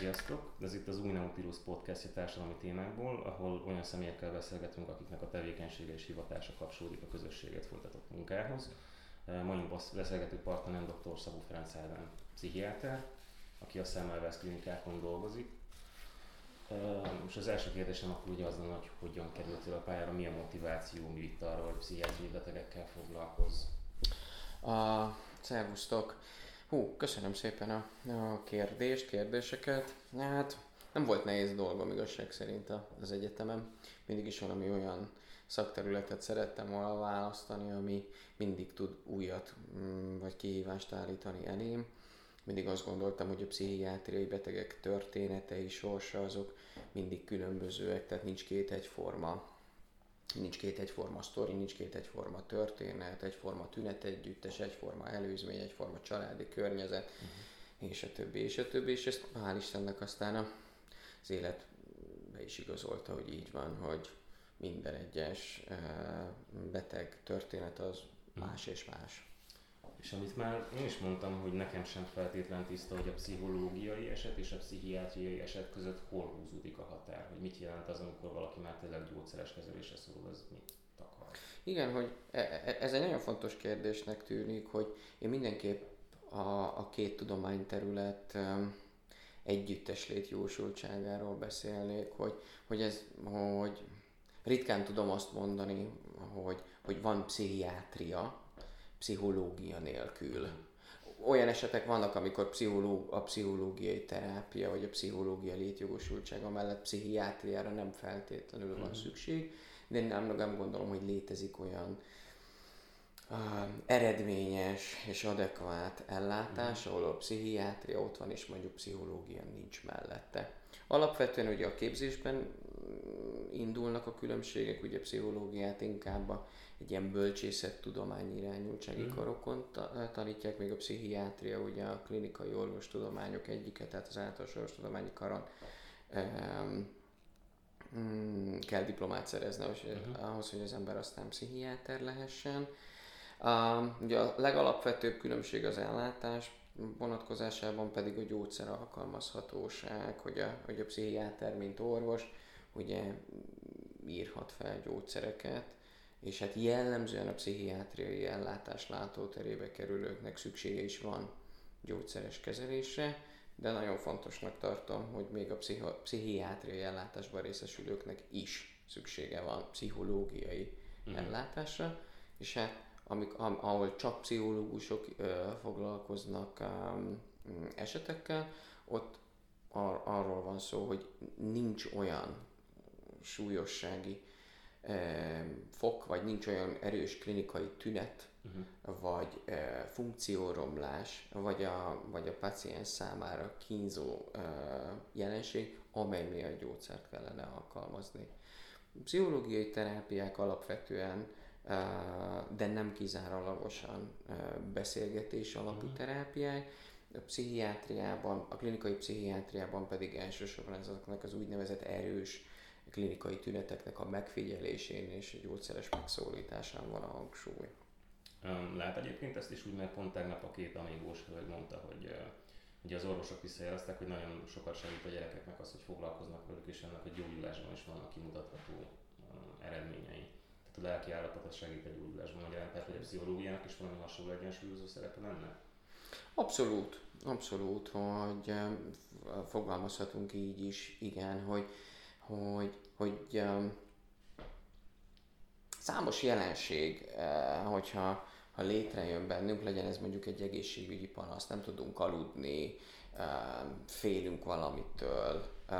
Sziasztok! Ez itt az új Nautilus podcast társadalmi témákból, ahol olyan személyekkel beszélgetünk, akiknek a tevékenysége és hivatása kapcsolódik a közösséget folytatott munkához. Mai beszélgető partnerem dr. Szabó Ferenc Ádám, pszichiáter, aki a Semmelweis klinikákon dolgozik. És az első kérdésem akkor ugye az lenne, hogy hogyan kerültél a pályára, mi a motiváció, mi itt arra, hogy pszichiátriai betegekkel foglalkozz? A, szervusztok! Hú, köszönöm szépen a, a kérdést, kérdéseket. Hát nem volt nehéz dolgom igazság szerint az egyetemem. Mindig is valami olyan szakterületet szerettem volna választani, ami mindig tud újat mm, vagy kihívást állítani elém. Mindig azt gondoltam, hogy a pszichiátriai betegek történetei, sorsa azok mindig különbözőek, tehát nincs két egyforma nincs két egyforma sztori, nincs két egyforma történet, egyforma tünet együttes, egyforma előzmény, egyforma családi környezet, uh-huh. és a többi, és a többi, és ezt hál' Istennek aztán az élet be is igazolta, hogy így van, hogy minden egyes eh, beteg történet az uh-huh. más és más. És amit már én is mondtam, hogy nekem sem feltétlen tiszta, hogy a pszichológiai eset és a pszichiátriai eset között hol húzódik a határ, hogy mit jelent az, amikor valaki már tényleg gyógyszeres kezelésre szorul, az mit akar. Igen, hogy e, e, ez egy nagyon fontos kérdésnek tűnik, hogy én mindenképp a, a két tudományterület együttes létjósultságáról beszélnék, hogy, hogy ez, hogy ritkán tudom azt mondani, hogy, hogy van pszichiátria, pszichológia nélkül. Olyan esetek vannak, amikor pszichológ, a pszichológiai terápia vagy a pszichológia létjogosultsága mellett pszichiátriára nem feltétlenül van mhm. szükség, de nem, nem gondolom, hogy létezik olyan uh, eredményes és adekvát ellátás, mhm. ahol a pszichiátria ott van, és mondjuk pszichológia nincs mellette. Alapvetően ugye a képzésben indulnak a különbségek, ugye pszichológiát inkább a egy ilyen bölcsészet tudomány irányultsági mm. karokon tanítják, még a pszichiátria, ugye a klinikai orvostudományok egyike, tehát az általános orvostudományi karon um, kell diplomát szerezni uh-huh. ahhoz, hogy az ember aztán pszichiáter lehessen. Um, ugye a legalapvetőbb különbség az ellátás vonatkozásában pedig a gyógyszer alkalmazhatóság, hogy a, hogy a pszichiáter, mint orvos, ugye írhat fel gyógyszereket, és hát jellemzően a pszichiátriai ellátás látóterébe kerülőknek szüksége is van gyógyszeres kezelésre, de nagyon fontosnak tartom, hogy még a pszicho- pszichiátriai ellátásban részesülőknek is szüksége van pszichológiai mm. ellátásra, és hát amik, ahol csak pszichológusok ö, foglalkoznak ö, esetekkel, ott ar- arról van szó, hogy nincs olyan súlyossági fok, vagy nincs olyan erős klinikai tünet, uh-huh. vagy e, funkcióromlás, vagy a, vagy a paciens számára kínzó e, jelenség, amely miatt gyógyszert kellene alkalmazni. A pszichológiai terápiák alapvetően, e, de nem kizárólagosan e, beszélgetés alapú uh-huh. terápiák, a pszichiátriában, a klinikai pszichiátriában pedig elsősorban ezeknek az úgynevezett erős klinikai tüneteknek a megfigyelésén és a gyógyszeres megszólításán van a hangsúly. Lehet egyébként ezt is úgy, mert pont tegnap a két amigós hölgy mondta, hogy ugye az orvosok visszajeleztek, hogy nagyon sokat segít a gyerekeknek az, hogy foglalkoznak velük, és ennek a gyógyulásban is vannak kimutatható eredményei. Tehát a lelki állapot az segít a gyógyulásban, magyarán, tehát hogy a pszichológiának is valami hasonló egyensúlyozó szerepe lenne? Abszolút, abszolút, hogy fogalmazhatunk így is, igen, hogy hogy, hogy um, számos jelenség, uh, hogyha ha létrejön bennünk, legyen ez mondjuk egy egészségügyi panasz, nem tudunk aludni, uh, félünk valamitől, uh,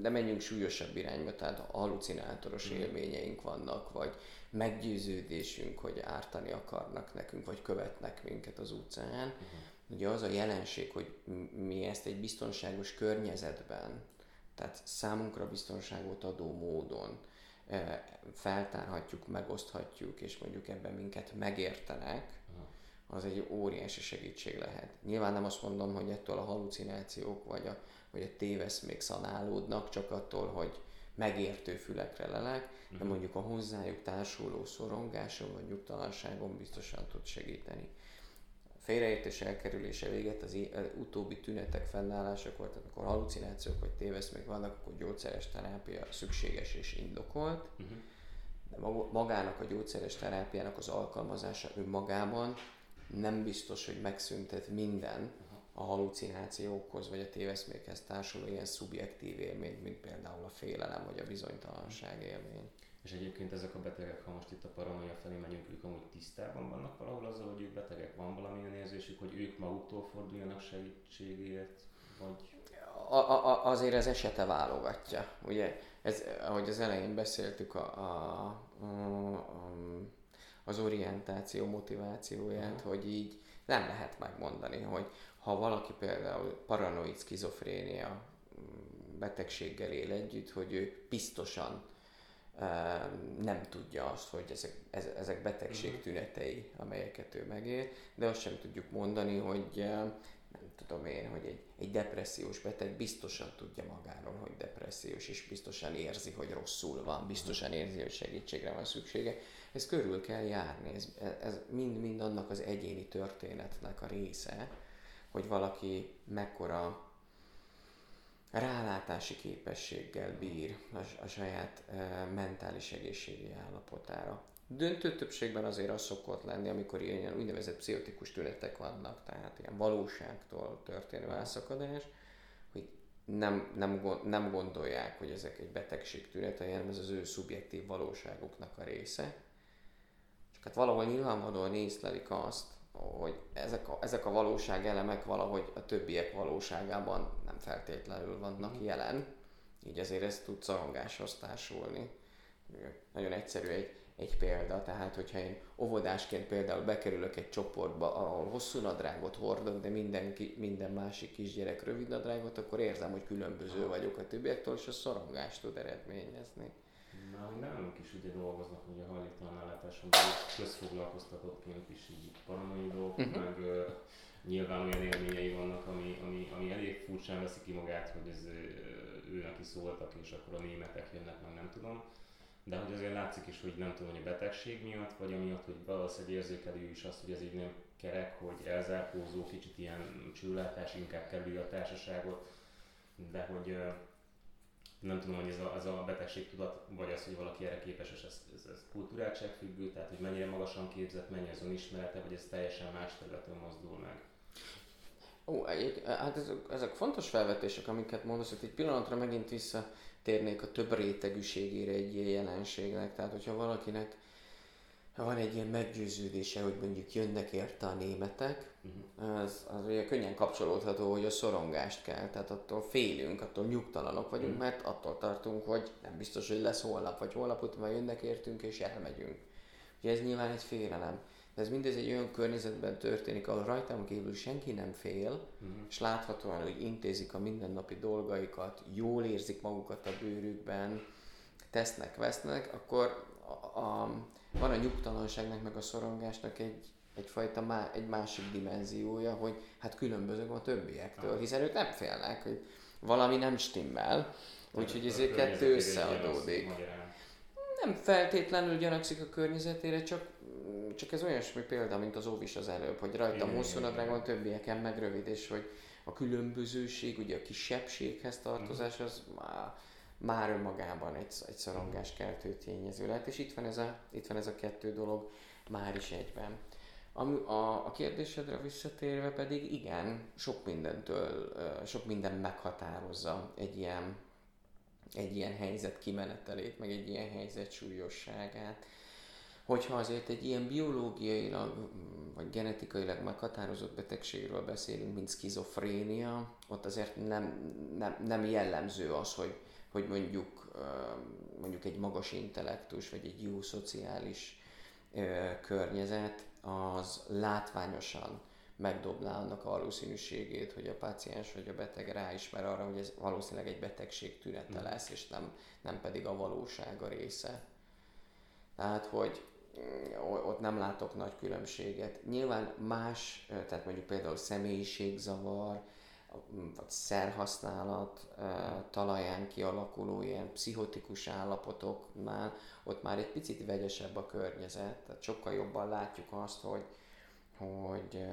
de menjünk súlyosabb irányba, tehát halucinátoros mm. élményeink vannak, vagy meggyőződésünk, hogy ártani akarnak nekünk, vagy követnek minket az utcán. Mm. Ugye az a jelenség, hogy mi ezt egy biztonságos környezetben tehát számunkra biztonságot adó módon eh, feltárhatjuk, megoszthatjuk, és mondjuk ebben minket megértenek, az egy óriási segítség lehet. Nyilván nem azt mondom, hogy ettől a halucinációk vagy a, vagy a téveszmék szanálódnak, csak attól, hogy megértő fülekre lelek, de mhm. mondjuk a hozzájuk társuló szorongáson vagy nyugtalanságon biztosan tud segíteni. Félreértés elkerülése véget az, utóbbi tünetek fennállásakor, tehát amikor halucinációk vagy téveszmék vannak, akkor gyógyszeres terápia szükséges és indokolt. Uh-huh. De magának a gyógyszeres terápiának az alkalmazása önmagában nem biztos, hogy megszüntet minden a halucinációkhoz vagy a téveszmékhez társuló ilyen szubjektív élmény, mint például a félelem vagy a bizonytalanság élmény. És egyébként ezek a betegek, ha most itt a paranoia felé megyünk, ők amúgy tisztában vannak valahol azzal, hogy ők betegek, van valamilyen érzésük, hogy ők maguktól forduljanak segítségért, vagy... A, a, azért ez esete válogatja. Ugye, ez, ahogy az elején beszéltük, a, a, a, a az orientáció motivációját, uh-huh. hogy így nem lehet megmondani, hogy ha valaki például paranoid skizofrénia betegséggel él együtt, hogy ő biztosan nem tudja azt, hogy ezek, ezek betegség mhm. tünetei, amelyeket ő megél, de azt sem tudjuk mondani, hogy nem tudom én, hogy egy, egy depressziós beteg biztosan tudja magáról, hogy depressziós, és biztosan érzi, hogy rosszul van, biztosan mhm. érzi, hogy segítségre van szüksége. Ez körül kell járni, ez mind-mind annak az egyéni történetnek a része, hogy valaki mekkora rálátási képességgel bír a, a saját e, mentális egészségi állapotára. Döntő többségben azért az szokott lenni, amikor ilyen úgynevezett pszichotikus tünetek vannak, tehát ilyen valóságtól történő elszakadás, hogy nem, nem, nem gondolják, hogy ezek egy betegség tünete, hanem ez az ő szubjektív valóságuknak a része. Csak hát valahol nyilvánvalóan észlelik azt, hogy ezek a, ezek a valóság elemek valahogy a többiek valóságában nem feltétlenül vannak mm. jelen, így azért ez tud szorongáshoz társulni. Nagyon egyszerű egy, egy példa, tehát hogyha én óvodásként például bekerülök egy csoportba, ahol hosszú nadrágot hordok, de minden, minden másik kisgyerek rövid nadrágot, akkor érzem, hogy különböző vagyok a többiektől, és a szorongást tud eredményezni. Hogy nálunk is ugye dolgoznak, ugye a hajléktalan ellátáson közfoglalkoztatottként is így paranoidok, uh-huh. meg uh, nyilván olyan élményei vannak, ami, ami, ami elég furcsán veszi ki magát, hogy ez ő neki szóltak, és akkor a németek jönnek, meg nem tudom. De hogy azért látszik is, hogy nem tudom, hogy a betegség miatt, vagy amiatt, hogy valószínűleg érzékelő is azt, hogy ez így nem kerek, hogy elzárkózó, kicsit ilyen csillátás, inkább kerüli a társaságot, de hogy nem tudom, hogy ez a, ez a betegség tudat, vagy az, hogy valaki erre képes, és ez, ez, ez kultúráltság függő, tehát hogy mennyire magasan képzett, mennyi az önismerete, vagy ez teljesen más területen mozdul meg. Ó, egy, hát ezek, ezek fontos felvetések, amiket mondasz, hogy egy pillanatra megint visszatérnék a több rétegűségére egy ilyen jelenségnek. Tehát, hogyha valakinek van egy ilyen meggyőződése, hogy mondjuk jönnek érte a németek, uh-huh. az, az ugye könnyen kapcsolódható, hogy a szorongást kell, tehát attól félünk, attól nyugtalanok vagyunk, uh-huh. mert attól tartunk, hogy nem biztos, hogy lesz holnap, vagy holnap után jönnek értünk és elmegyünk. Ugye ez nyilván egy félelem. De ez mindez egy olyan környezetben történik, ahol rajtam kívül senki nem fél, uh-huh. és láthatóan, hogy intézik a mindennapi dolgaikat, jól érzik magukat a bőrükben, tesznek, vesznek, akkor a, a van a nyugtalanságnak, meg a szorongásnak egy, egyfajta má, egy másik dimenziója, hogy hát különbözök a többiektől, hiszen ők nem félnek, hogy valami nem stimmel, úgyhogy ezért kettő összeadódik. Nem feltétlenül gyanakszik a környezetére, csak, csak ez olyasmi példa, mint az óvis az előbb, hogy rajtam hosszú nadrágon, többieken meg rövid, és hogy a különbözőség, ugye a kisebbséghez tartozás, az már már önmagában egy, egy szorongáskeltő tényező lehet, és itt van, ez a, itt van ez a kettő dolog már is egyben. A, a, a kérdésedre visszatérve pedig igen, sok mindentől, sok minden meghatározza egy ilyen, egy ilyen helyzet kimenetelét, meg egy ilyen helyzet súlyosságát. Hogyha azért egy ilyen biológiailag vagy genetikailag meghatározott betegségről beszélünk, mint skizofrénia, ott azért nem, nem, nem jellemző az, hogy, hogy mondjuk, mondjuk egy magas intellektus, vagy egy jó szociális környezet, az látványosan megdoblá annak a valószínűségét, hogy a páciens vagy a beteg ráismer arra, hogy ez valószínűleg egy betegség tünete hmm. lesz, és nem, nem pedig a valóság a része. Tehát, hogy ott nem látok nagy különbséget. Nyilván más, tehát mondjuk például személyiségzavar, vagy szerhasználat talaján kialakuló ilyen pszichotikus állapotoknál, ott már egy picit vegyesebb a környezet, tehát sokkal jobban látjuk azt, hogy, hogy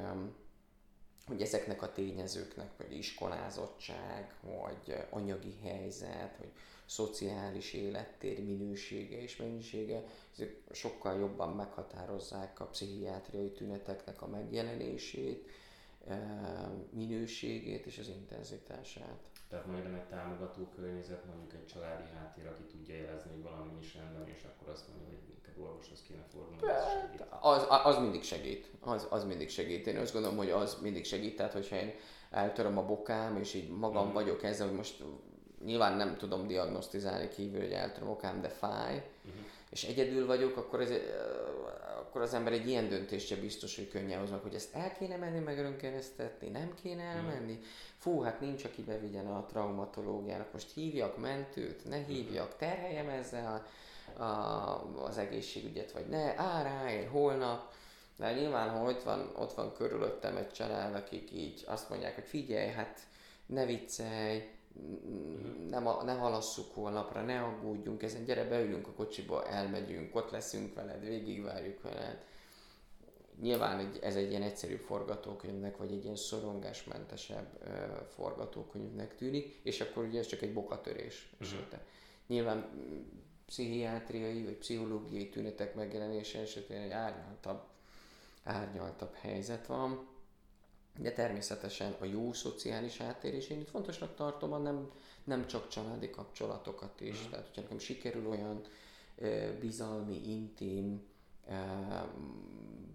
hogy ezeknek a tényezőknek, vagy iskolázottság, vagy anyagi helyzet, vagy szociális élettér minősége és mennyisége, ezek sokkal jobban meghatározzák a pszichiátriai tüneteknek a megjelenését, minőségét és az intenzitását. Tehát majd egy támogató környezet, mondjuk egy családi háttér, aki tudja jelezni, hogy valami is rendben, és akkor azt mondja, hogy inkább orvoshoz kéne fordulni. Az, az, az mindig segít. Az, az mindig segít. Én azt gondolom, hogy az mindig segít. Tehát, hogyha én eltöröm a bokám, és így magam mm. vagyok ezzel, hogy most nyilván nem tudom diagnosztizálni kívül, hogy eltöröm a bokám, de fáj, uh-huh. És egyedül vagyok, akkor ez, akkor az ember egy ilyen döntést sem biztos, hogy könnyen hoz meg, hogy ezt el kéne menni meg önkeresztetni, nem kéne elmenni. Fú, hát nincs, aki bevigyen a traumatológiának. Most hívjak mentőt, ne hívjak, terheljem ezzel a, az egészségügyet, vagy ne, á, ráér, holnap. De nyilván, ha ott van, ott van körülöttem egy család, akik így azt mondják, hogy figyelj, hát ne viccelj, nem, ne halasszuk holnapra, ne aggódjunk ezen, gyere beülünk a kocsiba, elmegyünk, ott leszünk veled, végigvárjuk veled. Nyilván egy, ez egy ilyen egyszerű forgatókönyvnek, vagy egy ilyen szorongásmentesebb ö, forgatókönyvnek tűnik, és akkor ugye ez csak egy bokatörés uh-huh. esetén. Nyilván pszichiátriai vagy pszichológiai tünetek megjelenése esetén egy árnyaltabb, árnyaltabb helyzet van de természetesen a jó szociális háttérés, én itt fontosnak tartom a nem, nem csak családi kapcsolatokat is. Mm. Tehát, hogyha nekem sikerül olyan e, bizalmi, intim, e,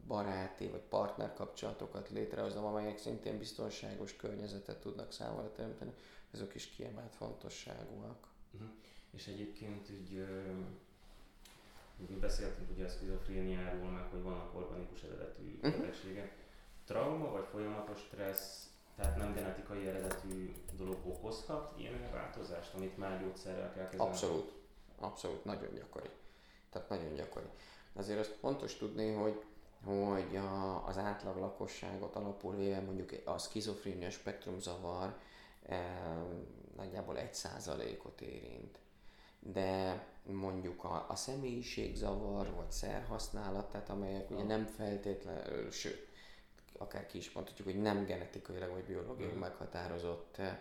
baráti vagy partner kapcsolatokat létrehozom, amelyek szintén biztonságos környezetet tudnak számomra teremteni, azok is kiemelt fontosságúak. Uh-huh. És egyébként úgy, mi beszéltünk ugye a szkizofréniáról, meg hogy vannak organikus eredetű uh-huh. betegségek trauma vagy folyamatos stressz, tehát nem genetikai eredetű dolog okozhat ilyen változást, amit már gyógyszerrel kell kezelni? Abszolút. Abszolút, nagyon gyakori. Tehát nagyon gyakori. Azért azt fontos tudni, hogy hogy a, az átlag lakosságot alapul véve mondjuk a skizofrénia spektrumzavar e, nagyjából egy százalékot érint. De mondjuk a, a személyiségzavar vagy szerhasználat, tehát amelyek ugye nem feltétlenül, sőt, akár ki is mondhatjuk, hogy nem genetikailag vagy biológiailag mm. meghatározott e,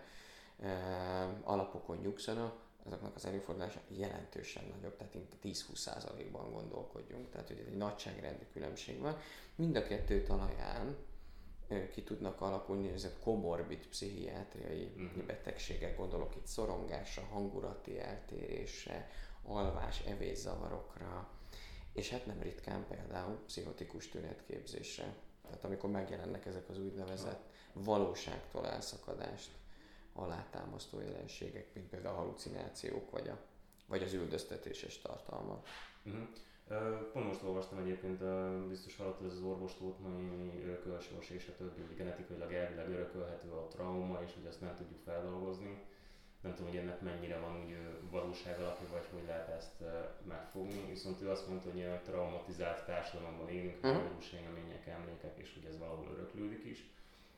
alapokon nyugszanak, azoknak az előfordulása jelentősen nagyobb, tehát 10-20%-ban gondolkodjunk, tehát hogy egy nagyságrendi különbség van. Mind a kettő talaján ki tudnak alakulni ezek komorbid pszichiátriai uh-huh. betegségek, gondolok itt szorongásra, hangulati eltérésre, alvás, evészavarokra, és hát nem ritkán például pszichotikus tünetképzésre tehát amikor megjelennek ezek az úgynevezett valóságtól elszakadást alátámasztó jelenségek, mint például a halucinációk, vagy, a, vagy az üldöztetéses tartalma. Uh-huh. Pont most olvastam egyébként, biztos hallottad, az orvostótmai örökölsors és a többi, hogy genetikailag elvileg örökölhető a trauma, és hogy azt nem tudjuk feldolgozni nem tudom, hogy ennek mennyire van úgy valóság alapja, vagy hogy lehet ezt megfogni. Viszont ő azt mondta, hogy a traumatizált társadalomban élünk, uh-huh. valós élmények, emlékek, és hogy ez valahol öröklődik is.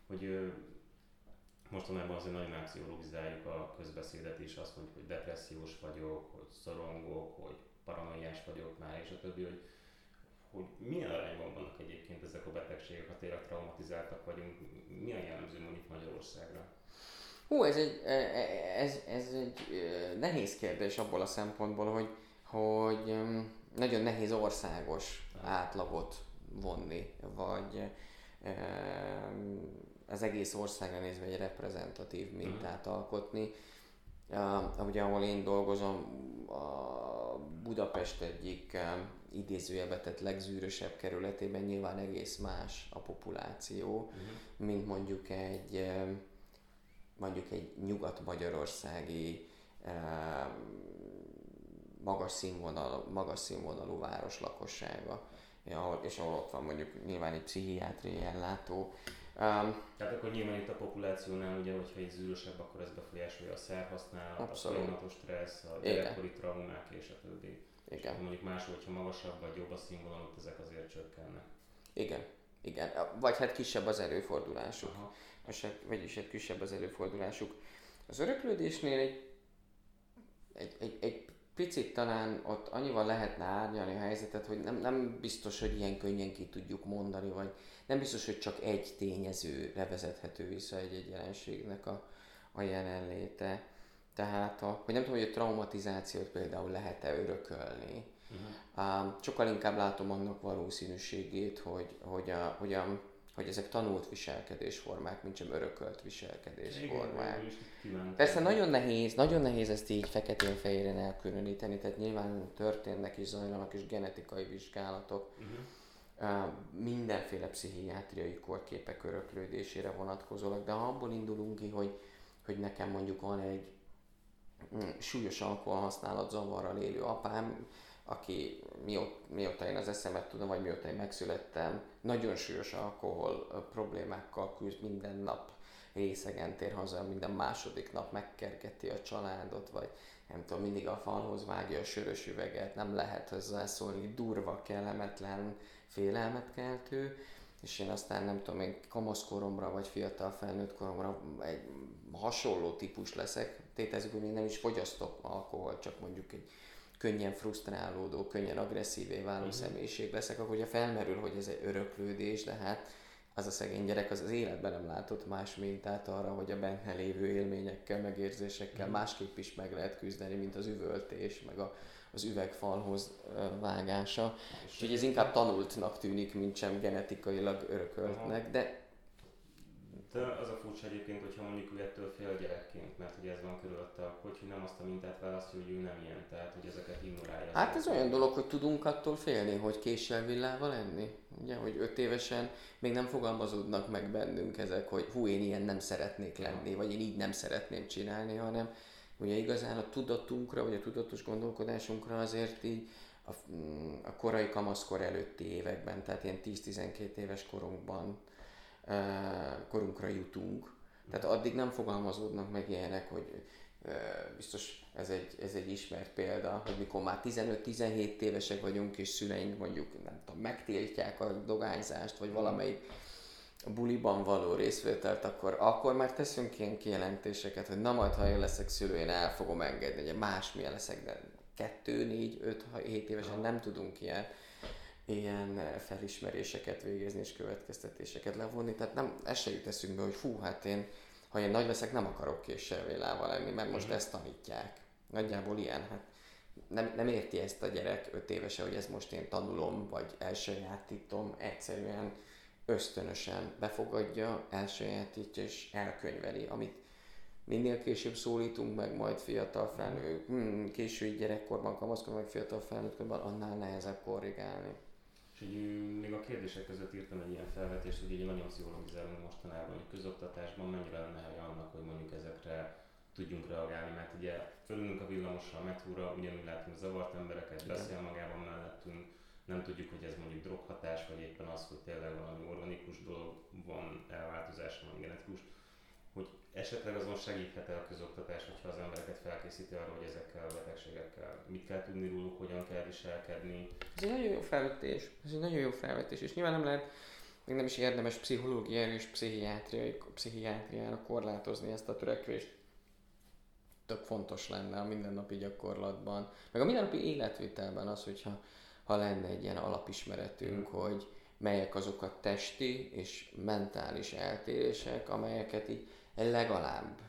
Hogy mostanában azért nagyon elpszichologizáljuk a közbeszédet is, azt mondjuk, hogy depressziós vagyok, hogy szorongok, hogy paranoiás vagyok már, és a többi, hogy, hogy milyen arányban vannak egyébként ezek a betegségek, ha tényleg traumatizáltak vagyunk, milyen jellemző mondjuk Magyarországra? Hú, ez egy, e, e, ez, ez egy nehéz kérdés abból a szempontból, hogy, hogy nagyon nehéz országos átlagot vonni, vagy az egész országra nézve egy reprezentatív mintát alkotni. Uh, ugye ahol én dolgozom, a Budapest egyik idézőjelbe tett legzűrösebb kerületében nyilván egész más a populáció, uh-huh. mint mondjuk egy mondjuk egy nyugat-magyarországi magas, színvonal, magas színvonalú város lakossága, és ahol ott van mondjuk nyilván egy pszichiátriai ellátó. Um, Tehát akkor nyilván itt a populációnál, ugye, hogyha egy zűrösebb, akkor ez befolyásolja a szerhasználat, Abszolút. a folyamatos stressz, a gyerekkori traumák és a többi. Igen. És mondjuk máshol, hogyha magasabb vagy jobb a színvonalú, ezek azért csökkennek. Igen, igen. Vagy hát kisebb az erőfordulásuk. Aha vagyis egy kisebb az előfordulásuk. Az öröklődésnél egy, egy, egy, egy picit talán ott annyival lehetne árnyalni a helyzetet, hogy nem, nem biztos, hogy ilyen könnyen ki tudjuk mondani, vagy nem biztos, hogy csak egy tényezőre vezethető vissza egy-egy jelenségnek a, a jelenléte. Tehát, a, hogy nem tudom, hogy a traumatizációt például lehet-e örökölni. Uh-huh. sokkal inkább látom annak valószínűségét, hogy, hogy, a, hogy, a, hogy ezek tanult viselkedésformák, mint sem örökölt viselkedésformák. Igen, Persze nagyon nehéz, nagyon nehéz ezt így feketén-fehéren elkülöníteni, tehát nyilván történnek és zajlanak is genetikai vizsgálatok. Uh-huh. mindenféle pszichiátriai korképek öröklődésére vonatkozólag, de ha abból indulunk ki, hogy, hogy nekem mondjuk van egy mm, súlyos alkoholhasználat zavarral élő apám, aki mióta, én az eszemet tudom, vagy mióta én megszülettem, nagyon súlyos alkohol problémákkal küzd minden nap, részegen tér haza, minden második nap megkergeti a családot, vagy nem tudom, mindig a falhoz vágja a sörös üveget, nem lehet hozzászólni, durva, kellemetlen, félelmet keltő, és én aztán nem tudom, én kamaszkoromra vagy fiatal felnőtt koromra egy hasonló típus leszek, tétezzük, hogy még nem is fogyasztok alkohol, csak mondjuk egy könnyen frusztrálódó, könnyen agresszívé váló uh-huh. személyiség leszek, akkor ugye felmerül, hogy ez egy öröklődés, de hát az a szegény gyerek az az életben nem látott más mintát arra, hogy a benne lévő élményekkel, megérzésekkel uh-huh. másképp is meg lehet küzdeni, mint az üvöltés, meg a, az üvegfalhoz vágása. Úgyhogy ez inkább tanultnak tűnik, mint sem genetikailag örököltnek, de az a furcsa egyébként, hogyha mondjuk ő ettől fél gyerekként, mert ugye ez van körülötte, hogy nem azt a mintát választja, hogy ő nem ilyen, tehát hogy ezeket ignorálja. Hát ez olyan dolog, hogy tudunk attól félni, hogy késsel villával lenni. Ugye, hogy öt évesen még nem fogalmazódnak meg bennünk ezek, hogy hú, én ilyen nem szeretnék lenni, vagy én így nem szeretném csinálni, hanem ugye igazán a tudatunkra, vagy a tudatos gondolkodásunkra azért így a, a korai kamaszkor előtti években, tehát ilyen 10-12 éves korunkban korunkra jutunk. Tehát addig nem fogalmazódnak meg ilyenek, hogy biztos ez egy, ez egy ismert példa, hogy mikor már 15-17 évesek vagyunk, és szüleink mondjuk nem tudom, megtiltják a dogányzást, vagy valamelyik buliban való részvételt, akkor, akkor már teszünk ilyen kijelentéseket, hogy na majd, ha én leszek szülő, én el fogom engedni, hogy másmilyen leszek, de 2, 4, 5, 7 évesen nem tudunk ilyen ilyen eh, felismeréseket végezni és következtetéseket levonni. Tehát nem, ez se jut eszünkbe, hogy fú, hát én, ha én nagy leszek, nem akarok késsel vélával lenni, mert most mm. ezt tanítják. Nagyjából ilyen, hát nem, nem érti ezt a gyerek öt évese, hogy ez most én tanulom, vagy elsajátítom, egyszerűen ösztönösen befogadja, elsajátítja és elkönyveli, amit minél később szólítunk meg majd fiatal felnőtt, hmm, késői gyerekkorban, kamaszkorban, vagy fiatal felnőttkorban, annál nehezebb korrigálni. Így még a kérdések között írtam egy ilyen felvetést, hogy így nagyon pszichologizálunk mostanában, hogy közoktatásban mennyire lenne helye annak, hogy mondjuk ezekre tudjunk reagálni, mert ugye fölülünk a villamosra, a metróra, ugyanúgy látunk zavart embereket, Igen. beszél magában mellettünk, nem tudjuk, hogy ez mondjuk droghatás, vagy éppen az, hogy tényleg valami organikus dolog van, elváltozás, van genetikus, hogy esetleg azon segíthet el a közoktatás, hogyha az embereket felkészíti arra, hogy ezekkel a betegségekkel mit kell tudni róluk, hogyan kell viselkedni. Ez egy nagyon jó felvetés, ez egy nagyon jó felvetés, és nyilván nem lehet, még nem is érdemes pszichológiára és pszichiátriai, pszichiátriára korlátozni ezt a törekvést. Tök fontos lenne a mindennapi gyakorlatban, meg a mindennapi életvitelben az, hogyha ha lenne egy ilyen alapismeretünk, mm. hogy melyek azok a testi és mentális eltérések, amelyeket így legalább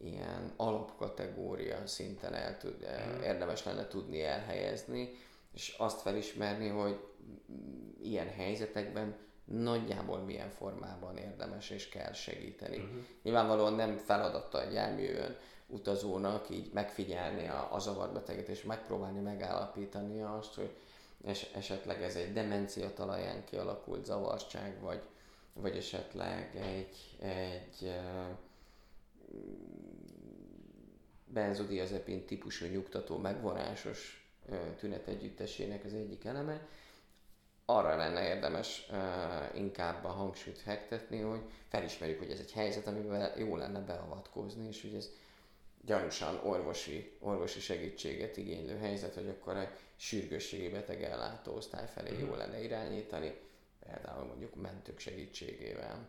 ilyen alapkategória szinten el tud, mm. érdemes lenne tudni elhelyezni, és azt felismerni, hogy ilyen helyzetekben nagyjából milyen formában érdemes és kell segíteni. Uh-huh. Nyilvánvalóan nem feladata egy járművön utazónak így megfigyelni a, a zavarbeteget és megpróbálni megállapítani azt, hogy es, esetleg ez egy demencia talaján kialakult zavarság, vagy, vagy esetleg egy, egy benzodiazepin típusú nyugtató megvonásos uh, tünet együttesének az egyik eleme. Arra lenne érdemes uh, inkább a hangsúlyt fektetni, hogy felismerjük, hogy ez egy helyzet, amivel jó lenne beavatkozni, és hogy ez gyanúsan orvosi, orvosi segítséget igénylő helyzet, hogy akkor egy sürgősségi betegellátó osztály felé mm. jó lenne irányítani, például mondjuk mentők segítségével.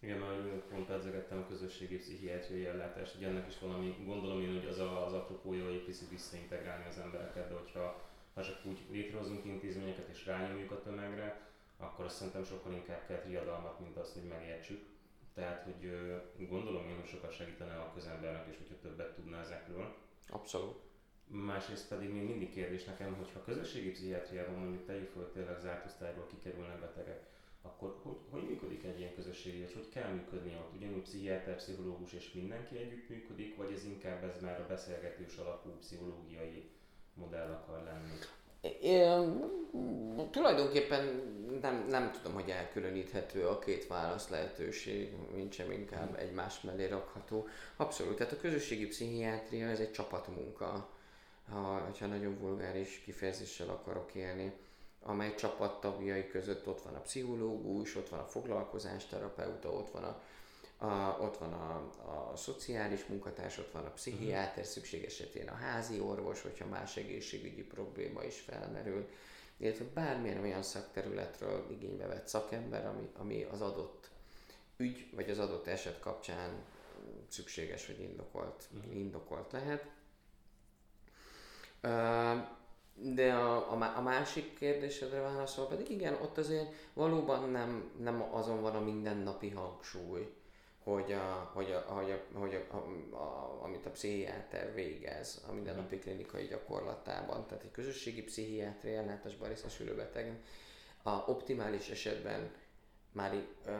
Igen, mert pont pedzegettem a közösségi pszichiátriai ellátást, hogy ennek is valami, gondolom én, hogy az a, az apropója, hogy picit visszaintegrálni az embereket, de hogyha ha csak úgy létrehozunk intézményeket és rányomjuk a tömegre, akkor azt szerintem sokkal inkább kell riadalmat, mint azt, hogy megértsük. Tehát, hogy gondolom én, hogy sokat segítene a közembernek is, hogyha többet tudna ezekről. Abszolút. Másrészt pedig még mindig kérdés nekem, hogy ha közösségi pszichiátriában mondjuk tegyük föl tényleg zárt osztályból kikerülnek betegek, akkor hogy, hogy működik egy ilyen közösségi, vagy hogy kell működni ott? Ugyanúgy pszichiáter, pszichológus és mindenki együtt működik, vagy ez inkább ez már a beszélgetős alapú pszichológiai modell akar lenni? Én, tulajdonképpen nem, nem tudom, hogy elkülöníthető a két válasz lehetőség, mint sem inkább egymás mellé rakható. Abszolút, tehát a közösségi pszichiátria ez egy csapatmunka, ha, ha nagyon vulgáris kifejezéssel akarok élni amely csapattagjai között ott van a pszichológus, ott van a foglalkozásterapeuta, ott van a, a, ott van a, a szociális munkatárs, ott van a pszichiáter, szükség esetén a házi orvos, hogyha más egészségügyi probléma is felmerül, illetve bármilyen olyan szakterületről igénybe vett szakember, ami, ami az adott ügy vagy az adott eset kapcsán szükséges vagy indokolt, uh-huh. indokolt lehet. De a, a, a másik kérdésedre válaszol pedig igen, ott azért valóban nem, nem azon van a mindennapi hangsúly, hogy, a, hogy, a, hogy, a, hogy a, a, a, amit a pszichiáter végez a mindennapi mhm. klinikai gyakorlatában. Tehát egy közösségi pszichiátria ellátásban részesülő beteg a optimális esetben már, uh,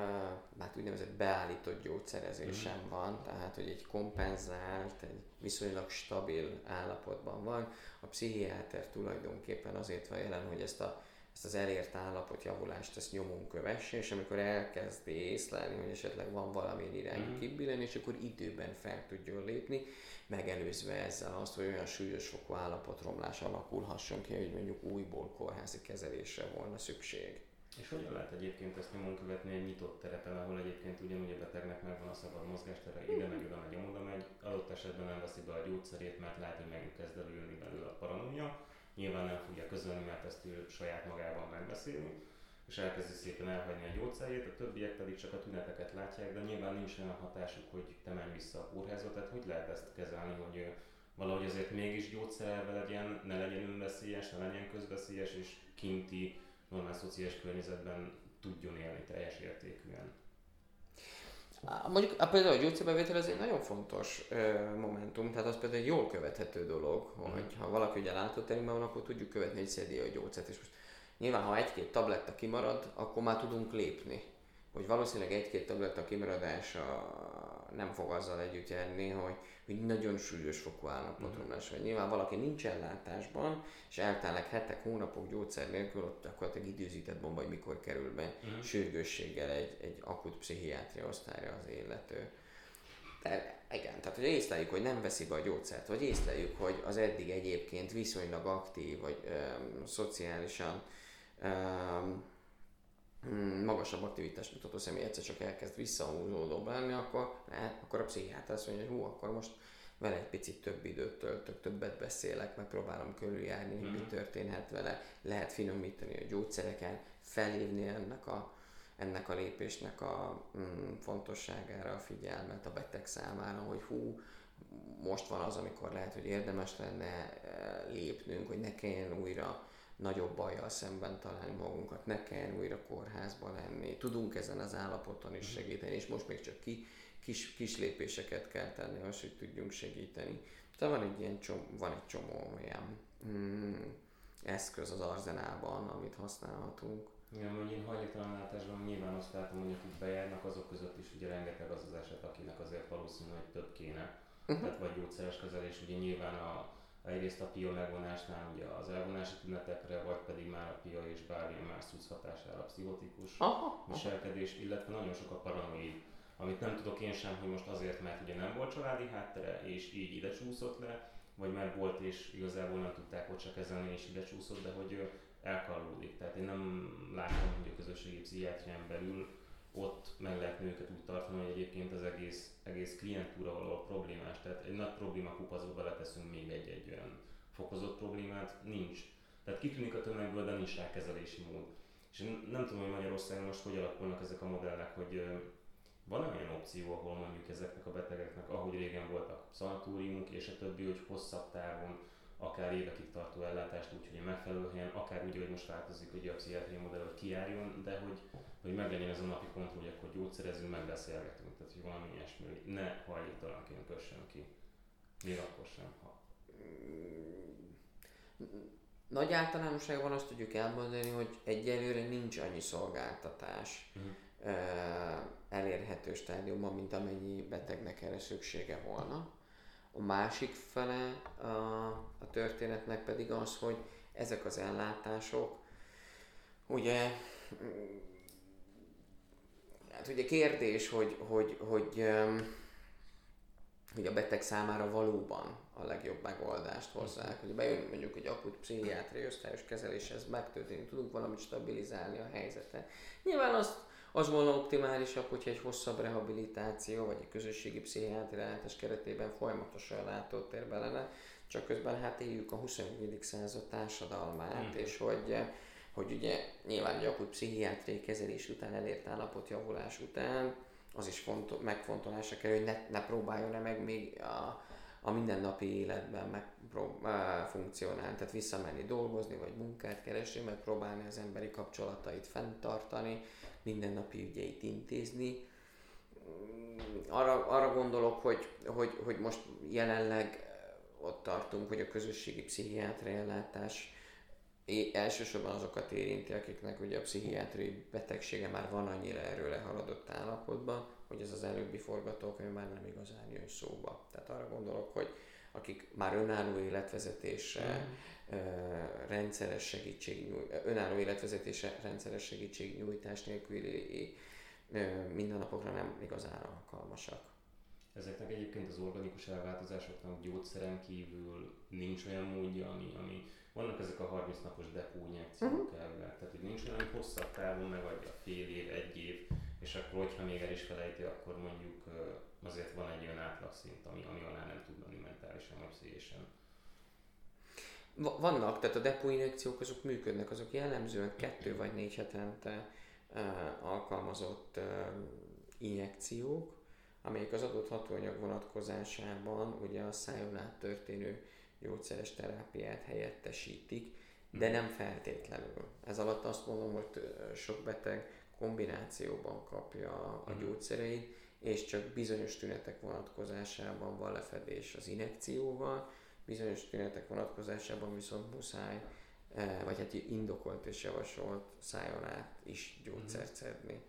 már úgynevezett beállított gyógyszerezésem mm. van, tehát hogy egy kompenzált, egy viszonylag stabil állapotban van. A pszichiáter tulajdonképpen azért van jelen, hogy ezt, a, ezt az elért állapot javulást ezt nyomon kövesse, és amikor elkezdi észlelni, hogy esetleg van valami irányú mm. kibillen, és akkor időben fel tudjon lépni, megelőzve ezzel azt, hogy olyan súlyos fokú állapotromlás alakulhasson ki, hogy mondjuk újból kórházi kezelésre volna szükség. És hogyan lehet egyébként ezt nyomon követni egy nyitott terepen, ahol egyébként ugyanúgy a betegnek megvan a szabad mozgástere, ide megy, oda megy, oda megy, adott esetben nem be a gyógyszerét, mert lehet, hogy megkezd előni belőle a paranoia, nyilván nem fogja közölni, mert ezt ő saját magában megbeszélni, és elkezdi szépen elhagyni a gyógyszerét, a többiek pedig csak a tüneteket látják, de nyilván nincs olyan hatásuk, hogy te menj vissza a kórházba, tehát hogy lehet ezt kezelni, hogy valahogy azért mégis gyógyszerelve legyen, ne legyen önveszélyes, ne legyen közveszélyes, és kinti normál szociális környezetben tudjon élni teljes értékűen. Mondjuk a például a gyógyszerbevétel ez egy nagyon fontos ö, momentum, tehát az például egy jól követhető dolog, mm. hogy ha valaki ugye látóteremben van, akkor tudjuk követni, hogy szedi a gyógyszert, és most nyilván ha egy-két tabletta kimarad, akkor már tudunk lépni. Hogy valószínűleg egy-két tabletta kimaradása nem fog azzal együtt járni, hogy hogy nagyon súlyos fokú állapotromlás vagy. Nyilván valaki nincs ellátásban, és eltelnek hetek, hónapok gyógyszer nélkül, ott gyakorlatilag időzített bomba, hogy mikor kerül be uh-huh. sürgősséggel egy, egy akut pszichiátria osztályra az illető. De igen, tehát hogy észleljük, hogy nem veszi be a gyógyszert, vagy észleljük, hogy az eddig egyébként viszonylag aktív, vagy öm, szociálisan öm, magasabb aktivitást mutató személy egyszer csak elkezd visszahúzódóbb lenni, akkor, ne, akkor a pszichiáter azt mondja, hogy hú, akkor most vele egy picit több időt töltök, többet beszélek, megpróbálom körüljárni, mm. mi mhm. történhet vele, lehet finomítani a gyógyszereken, felhívni ennek a, ennek a lépésnek a mm, fontosságára a figyelmet a beteg számára, hogy hú, most van az, amikor lehet, hogy érdemes lenne eh, lépnünk, hogy ne kelljen újra nagyobb bajjal szemben találni magunkat, ne kelljen újra kórházba lenni, tudunk ezen az állapoton is segíteni, és most még csak ki, kis, kis lépéseket kell tenni, az, hogy tudjunk segíteni. Tehát van egy ilyen csomó, van egy csomó ilyen mm, eszköz az arzenálban, amit használhatunk. Igen, hogy én hajléktalanlátásban nyilván azt látom, hogy akik bejárnak, azok között is ugye rengeteg az az eset, akinek azért valószínű, hogy több kéne. Uh-huh. Tehát vagy gyógyszeres kezelés, ugye nyilván a egyrészt a pia megvonásnál ugye az elvonási tünetekre, vagy pedig már a pia és bármilyen más cucc hatására a pszichotikus aha, viselkedés, illetve nagyon sok a paranoid, amit nem tudok én sem, hogy most azért, mert ugye nem volt családi háttere, és így ide csúszott le, vagy mert volt, és igazából nem tudták ott se kezelni, és ide csúszott, de hogy elkallódik. Tehát én nem látom, hogy a közösségi pszichiátrián belül ott meg lehet őket úgy tartani, hogy egyébként az egész, egész klientúra valahol problémás. Tehát egy nagy probléma kupazóba beleteszünk még egy-egy olyan fokozott problémát, nincs. Tehát kitűnik a tömegből, de nincs rá kezelési mód. És én nem tudom, hogy Magyarországon most hogy alakulnak ezek a modellek, hogy van olyan opció, ahol mondjuk ezeknek a betegeknek, ahogy régen voltak szanatóriumok és a többi, hogy hosszabb távon, akár évekig tartó ellátást, úgyhogy a megfelelő helyen, akár úgy, hogy most változik ugye a pszichiátriai modell, hogy kiálljon, de hogy, hogy meglegyen ez a napi kontroll, hogy gyógyszerezünk, megbeszélgetünk, tehát hogy valami ilyesmi, ne hajlítalanként kössön ki. Még akkor sem, ha nagy általánosságban azt tudjuk elmondani, hogy egyelőre nincs annyi szolgáltatás uh-huh. elérhető stádiumban, mint amennyi betegnek erre szüksége volna. A másik fele a, a történetnek pedig az, hogy ezek az ellátások, ugye, hát ugye kérdés, hogy, hogy, hogy, hogy a beteg számára valóban a legjobb megoldást hozzák. Hogy bejön mondjuk egy akut pszichiátriai osztályos kezeléshez megtörténik, tudunk valamit stabilizálni a helyzetet. Nyilván azt az volna optimálisabb, hogyha egy hosszabb rehabilitáció vagy egy közösségi pszichiátriáltás keretében folyamatosan látótérbe lenne, csak közben hát éljük a 21. század társadalmát, mm. és hogy, hogy ugye nyilván egy akut pszichiátriai kezelés után elért állapot javulás után az is fontos, megfontolásra kerül, hogy ne, ne próbáljon-e meg még a, a mindennapi életben meg funkcionálni, tehát visszamenni dolgozni, vagy munkát keresni, megpróbálni az emberi kapcsolatait fenntartani, mindennapi ügyeit intézni. Arra, arra gondolok, hogy, hogy, hogy most jelenleg ott tartunk, hogy a közösségi pszichiátria ellátás elsősorban azokat érinti, akiknek ugye a pszichiátriai betegsége már van annyira erről lehaladott állapotban, hogy ez az előbbi forgatókönyv már nem igazán jön szóba. Tehát arra gondolok, hogy akik már önálló életvezetésre, mm. rendszeres segítség, önálló életvezetése, rendszeres segítségnyújtás nélküli mindennapokra nem igazán alkalmasak. Ezeknek egyébként az organikus elváltozásoknak gyógyszeren kívül nincs olyan módja, ami, ami vannak ezek a 30 napos depó injekciók uh-huh. elvileg, tehát hogy nincs olyan, hosszabb távon megadja fél év, egy év, és akkor, hogyha még el is felejti, akkor mondjuk azért van egy olyan átlagszint, ami, ami alá nem tud menni mentálisan vagy pszichésen. Vannak, tehát a depóinjekciók azok működnek, azok jellemzően kettő vagy négy hetente uh, alkalmazott uh, injekciók, amelyek az adott hatóanyag vonatkozásában ugye a szájon át történő gyógyszeres terápiát helyettesítik, de mhm. nem feltétlenül. Ez alatt azt mondom, hogy sok beteg kombinációban kapja a mhm. gyógyszereit, és csak bizonyos tünetek vonatkozásában van lefedés az inekcióval, bizonyos tünetek vonatkozásában viszont muszáj, eh, vagy hát indokolt és javasolt szájon át is gyógyszert mhm. szedni.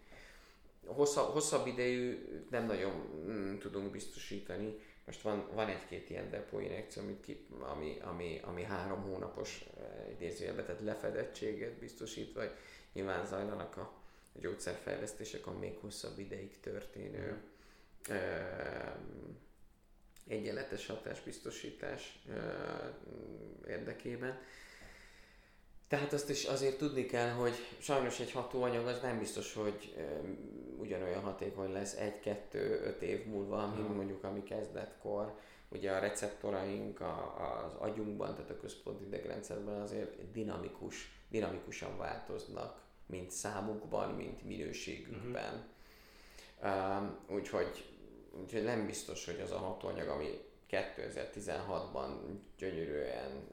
Hosszabb, hosszabb idejű nem nagyon mm, tudunk biztosítani. Most van, van egy-két ilyen depóinekció, amit ki, ami, ami, ami három hónapos eh, idézőjelben, tehát lefedettséget biztosít, vagy nyilván zajlanak a gyógyszerfejlesztések a még hosszabb ideig történő mm. egyenletes hatásbiztosítás érdekében. Tehát azt is azért tudni kell, hogy sajnos egy hatóanyag az nem biztos, hogy ugyanolyan hatékony lesz egy-kettő-öt év múlva, mint mm. mondjuk ami kezdetkor. Ugye a receptoraink a, az agyunkban, tehát a központi idegrendszerben azért dinamikus, dinamikusan változnak mint számukban, mint minőségükben. Uh-huh. Um, úgyhogy, úgyhogy nem biztos, hogy az a hatóanyag, ami 2016-ban gyönyörűen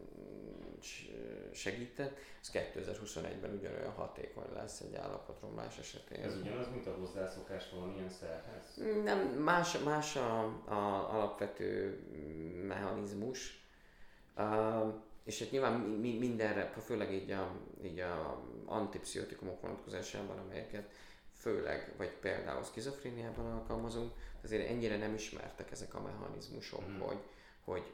segített, az 2021-ben ugyanolyan hatékony lesz egy állapotromlás esetén. Ez ugyanaz, mint a hozzászokás valamilyen szerhez? Nem, más, más a, a alapvető mechanizmus. Uh, és hát nyilván mi, mindenre, főleg így a, így a antipszichotikumok vonatkozásában, amelyeket főleg, vagy például szkizofréniában alkalmazunk, azért ennyire nem ismertek ezek a mechanizmusok, mm. hogy, hogy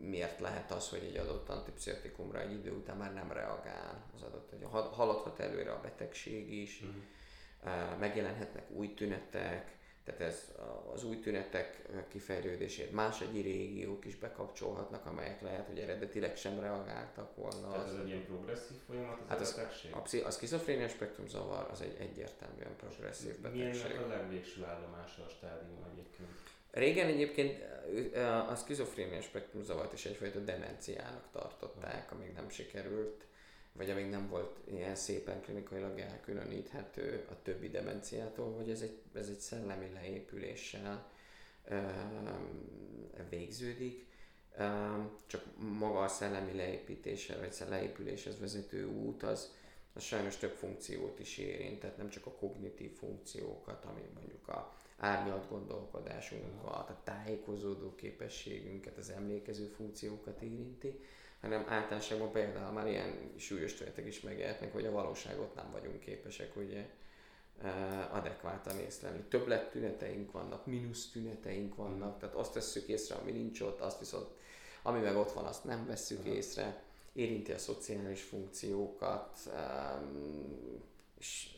miért lehet az, hogy egy adott antipszichotikumra egy idő után már nem reagál az adott, hogy haladhat előre a betegség is, mm. megjelenhetnek új tünetek, tehát ez az új tünetek kifejlődését más egyi régiók is bekapcsolhatnak, amelyek lehet, hogy eredetileg sem reagáltak volna. Tehát ez egy ilyen progresszív folyamat, az hát az, a, a szkizofrénia spektrum zavar az egy egyértelműen progresszív betegség. Milyen a legvégső állomása a stádium egyébként? Régen egyébként a szkizofrénia spektrum zavart is egyfajta demenciának tartották, amíg nem sikerült vagy amíg nem volt ilyen szépen klinikailag elkülöníthető a többi demenciától, hogy ez egy, ez egy szellemi leépüléssel végződik, csak maga a szellemi leépítése, vagy leépüléshez vezető út az, az sajnos több funkciót is érint, tehát nem csak a kognitív funkciókat, ami mondjuk a árnyalt gondolkodásunkat, a tájékozódó képességünket, az emlékező funkciókat érinti, hanem általánosságban például már ilyen súlyos tünetek is megjelennek, hogy a valóságot nem vagyunk képesek ugye adekvátan észlelni. Többlet tüneteink vannak, mínusz tüneteink vannak, tehát azt tesszük észre, ami nincs ott, azt viszont, ami meg ott van, azt nem vesszük észre, érinti a szociális funkciókat, és,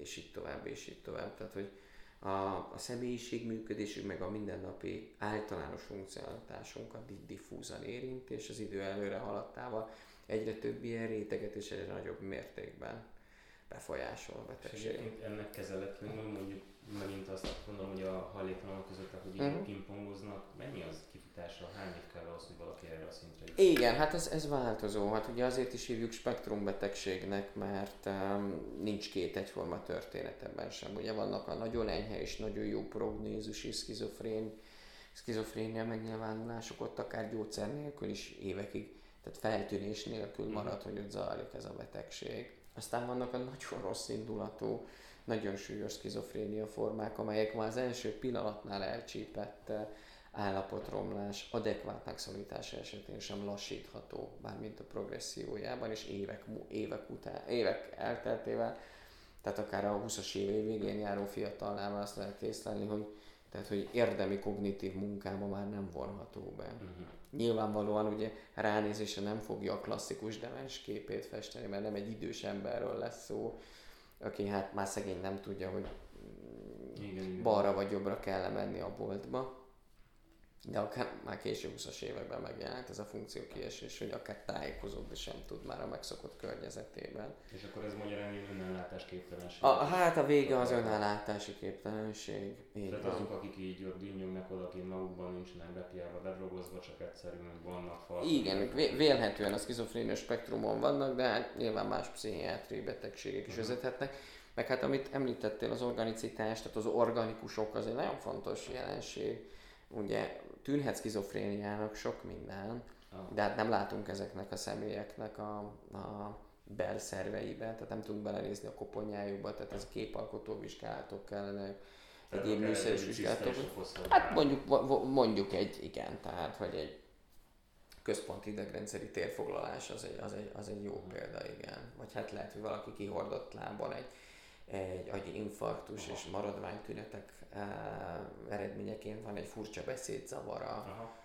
és így tovább, és így tovább. Tehát, hogy a, a személyiség működésünk, meg a mindennapi általános funkcionalitásunkat diffúzan érint, és az idő előre haladtával egyre több ilyen réteget és egyre nagyobb mértékben befolyásol a betegség. ennek kezeletlenül mondjuk megint azt gondolom, hogy a hajléktalanok között, ahogy így uh-huh. pingpongoznak, mennyi az kifutásra, hány év kell ahhoz, hogy valaki erre a szintre jut? Igen, hát ez, ez változó. Hát ugye azért is hívjuk spektrumbetegségnek, mert um, nincs két egyforma történet ebben sem. Ugye vannak a nagyon enyhe és nagyon jó prognézusi szkizofrén, szkizofrénia megnyilvánulások, ott akár gyógyszer nélkül is évekig, tehát feltűnés nélkül mhm. marad, uh-huh. hogy ott zajlik ez a betegség. Aztán vannak a nagyon rossz indulatú, nagyon súlyos skizofrénia formák, amelyek már az első pillanatnál elcsípett eh, állapotromlás, adekvát megszólítása esetén sem lassítható, bármint a progressziójában, és évek, évek után, évek elteltével, tehát akár a 20-as év végén járó fiatalnál azt lehet észlelni, hogy tehát, hogy érdemi kognitív munkába már nem vonható be. Uh-huh. Nyilvánvalóan ugye ránézésre nem fogja a klasszikus demens képét festeni, mert nem egy idős emberről lesz szó, aki hát már szegény nem tudja, hogy igen, balra vagy jobbra kell menni a boltba de akár már később 20-as években megjelent ez a funkció kiesés, hogy akár tájékozódni sem tud már a megszokott környezetében. És akkor ez magyarán önellátás képtelenség? A, hát a vége az önellátási képtelenség. Így Tehát van. azok, akik így ott dinnyognak oda, akik magukban nincsenek bepiálva, bedrogozva, csak egyszerűen vannak fal. Igen, vélhetően a szkizofrénia spektrumon vannak, de hát nyilván más pszichiátriai betegségek is uh-huh. vezethetnek. Meg hát amit említettél, az organicitás, tehát az organikusok az egy nagyon fontos jelenség. Ugye tűnhet skizofréniának sok minden, ah. de hát nem látunk ezeknek a személyeknek a, a belszerveibe, tehát nem tudunk belenézni a koponyájukba, tehát ez képalkotó vizsgálatok kellene, egyéb műszeres vizsgálatok. Hát mondjuk, mondjuk egy, igen, tehát hogy egy központi idegrendszeri térfoglalás az egy, az egy, az egy jó példa, igen. Vagy hát lehet, hogy valaki kihordott lábon egy, egy agyi infarktus és maradványtünetek eredményeként van egy furcsa beszédzavara, Aha.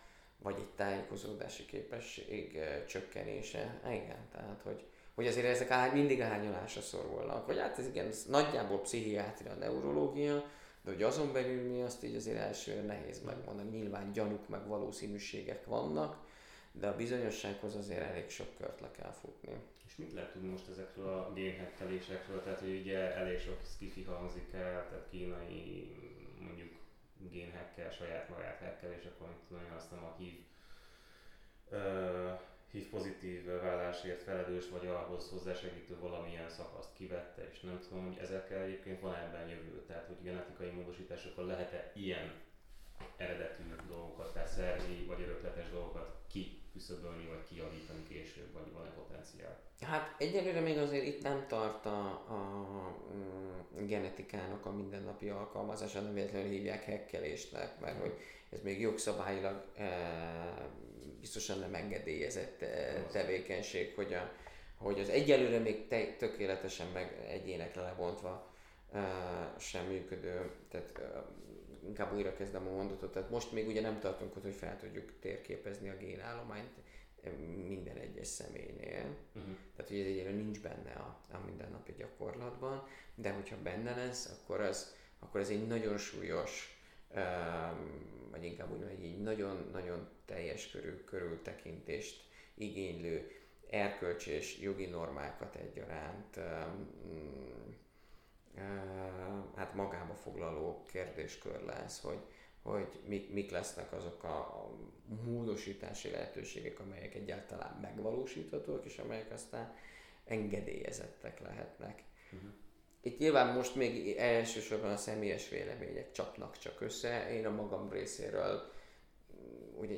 vagy egy tájékozódási képesség csökkenése. Igen, tehát hogy, hogy azért ezek áll, mindig árnyalásra szorulnak. Hogy hát ez igen, nagyjából pszichiátria, neurológia, de hogy azon belül mi azt így azért elsőre nehéz megmondani. Nyilván gyanúk meg valószínűségek vannak, de a bizonyossághoz azért elég sok kört le kell futni. És mit lehet tudni most ezekről a génhekkelésekről? Tehát, hogy ugye elég sok skifi hangzik el, tehát kínai mondjuk génhekkel, saját magát hekkel, és akkor mit tudom én, aztán a hív, uh, hív pozitív vállásért felelős, vagy ahhoz hozzásegítő valamilyen szakaszt kivette, és nem tudom, hogy ezekkel egyébként van ebben jövő, tehát hogy genetikai módosításokkal lehet-e ilyen eredetű dolgokat, tehát szervi vagy örökletes dolgokat kiküszöbölni, vagy kijavítani később, vagy van-e potenciál? Hát egyelőre még azért itt nem tart a, a, a mm, genetikának a mindennapi alkalmazása, nem véletlenül hívják hekkelésnek, mert hogy ez még jogszabályilag e, biztosan nem engedélyezett e, tevékenység, hogy, a, hogy az egyelőre még te, tökéletesen meg egyénekre lebontva e, sem működő, tehát e, inkább újra kezdem a mondatot, tehát most még ugye nem tartunk ott, hogy fel tudjuk térképezni a génállományt minden egyes személynél. Uh-huh. Tehát, hogy ez egyre nincs benne a, a mindennapi gyakorlatban, de hogyha benne lesz, akkor az, akkor ez egy nagyon súlyos, um, vagy inkább úgy mondom, egy nagyon-nagyon teljes körül, körültekintést igénylő erkölcsi és jogi normákat egyaránt um, hát magába foglaló kérdéskör lesz, hogy, hogy mik, mik lesznek azok a, módosítási lehetőségek, amelyek egyáltalán megvalósíthatók, és amelyek aztán engedélyezettek lehetnek. Uh-huh. Itt nyilván most még elsősorban a személyes vélemények csapnak csak össze. Én a magam részéről mm, ugye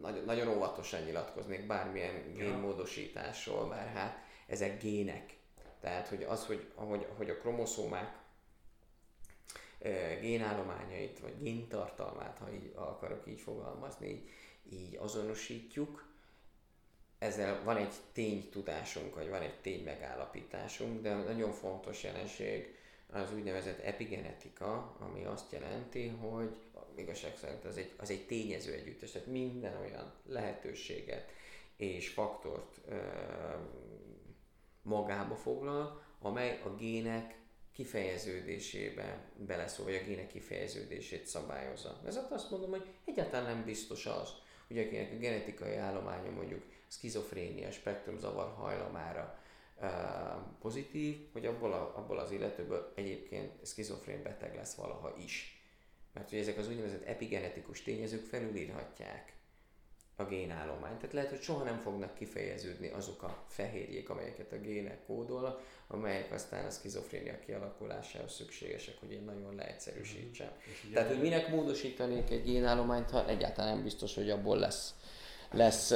nagyon, nagyon óvatosan nyilatkoznék bármilyen génmódosításról, mert hát ezek gének. Tehát, hogy az, hogy, ahogy, ahogy a kromoszómák génállományait, vagy géntartalmát, ha így akarok így fogalmazni, így, így azonosítjuk, ezzel van egy ténytudásunk, vagy van egy tény megállapításunk, de nagyon fontos jelenség az úgynevezett epigenetika, ami azt jelenti, hogy igazság szerint az egy, az egy tényező együttes, tehát minden olyan lehetőséget és faktort ö, magába foglal, amely a gének kifejeződésébe beleszól, vagy a gének kifejeződését szabályozza. Ezért azt mondom, hogy egyáltalán nem biztos az, hogy akinek a genetikai állománya mondjuk skizofrénia, spektrumzavar hajlamára uh, pozitív, hogy abból, a, abból az illetőből egyébként skizofrén beteg lesz valaha is. Mert hogy ezek az úgynevezett epigenetikus tényezők felülírhatják a génállományt. Tehát lehet, hogy soha nem fognak kifejeződni azok a fehérjék, amelyeket a gének kódol, amelyek aztán a skizofrénia kialakulásához szükségesek, hogy én nagyon leegyszerűsítsem. Mm-hmm. Tehát, hogy minek módosítanék egy génállományt, ha egyáltalán nem biztos, hogy abból lesz lesz,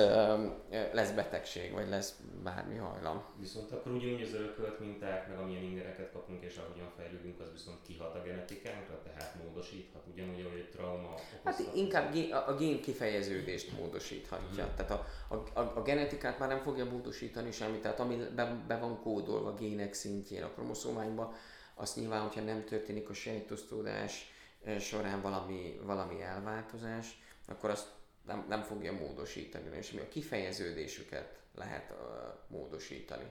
lesz betegség, vagy lesz bármi hajlam. Viszont akkor ugyanúgy az örökölt minták, meg amilyen ingereket kapunk, és ahogyan fejlődünk, az viszont kihat a genetikánkra, tehát módosíthat ugyanúgy, ahogy egy trauma Hát inkább a, a gén kifejeződést módosíthatja. Uh-huh. Tehát a, a, a, a genetikát már nem fogja módosítani semmit, tehát ami be, be van kódolva a gének szintjén a kromoszómányba, azt nyilván, hogyha nem történik a sejtosztódás során valami, valami elváltozás, akkor azt nem, nem fogja módosítani, és mi a kifejeződésüket lehet uh, módosítani.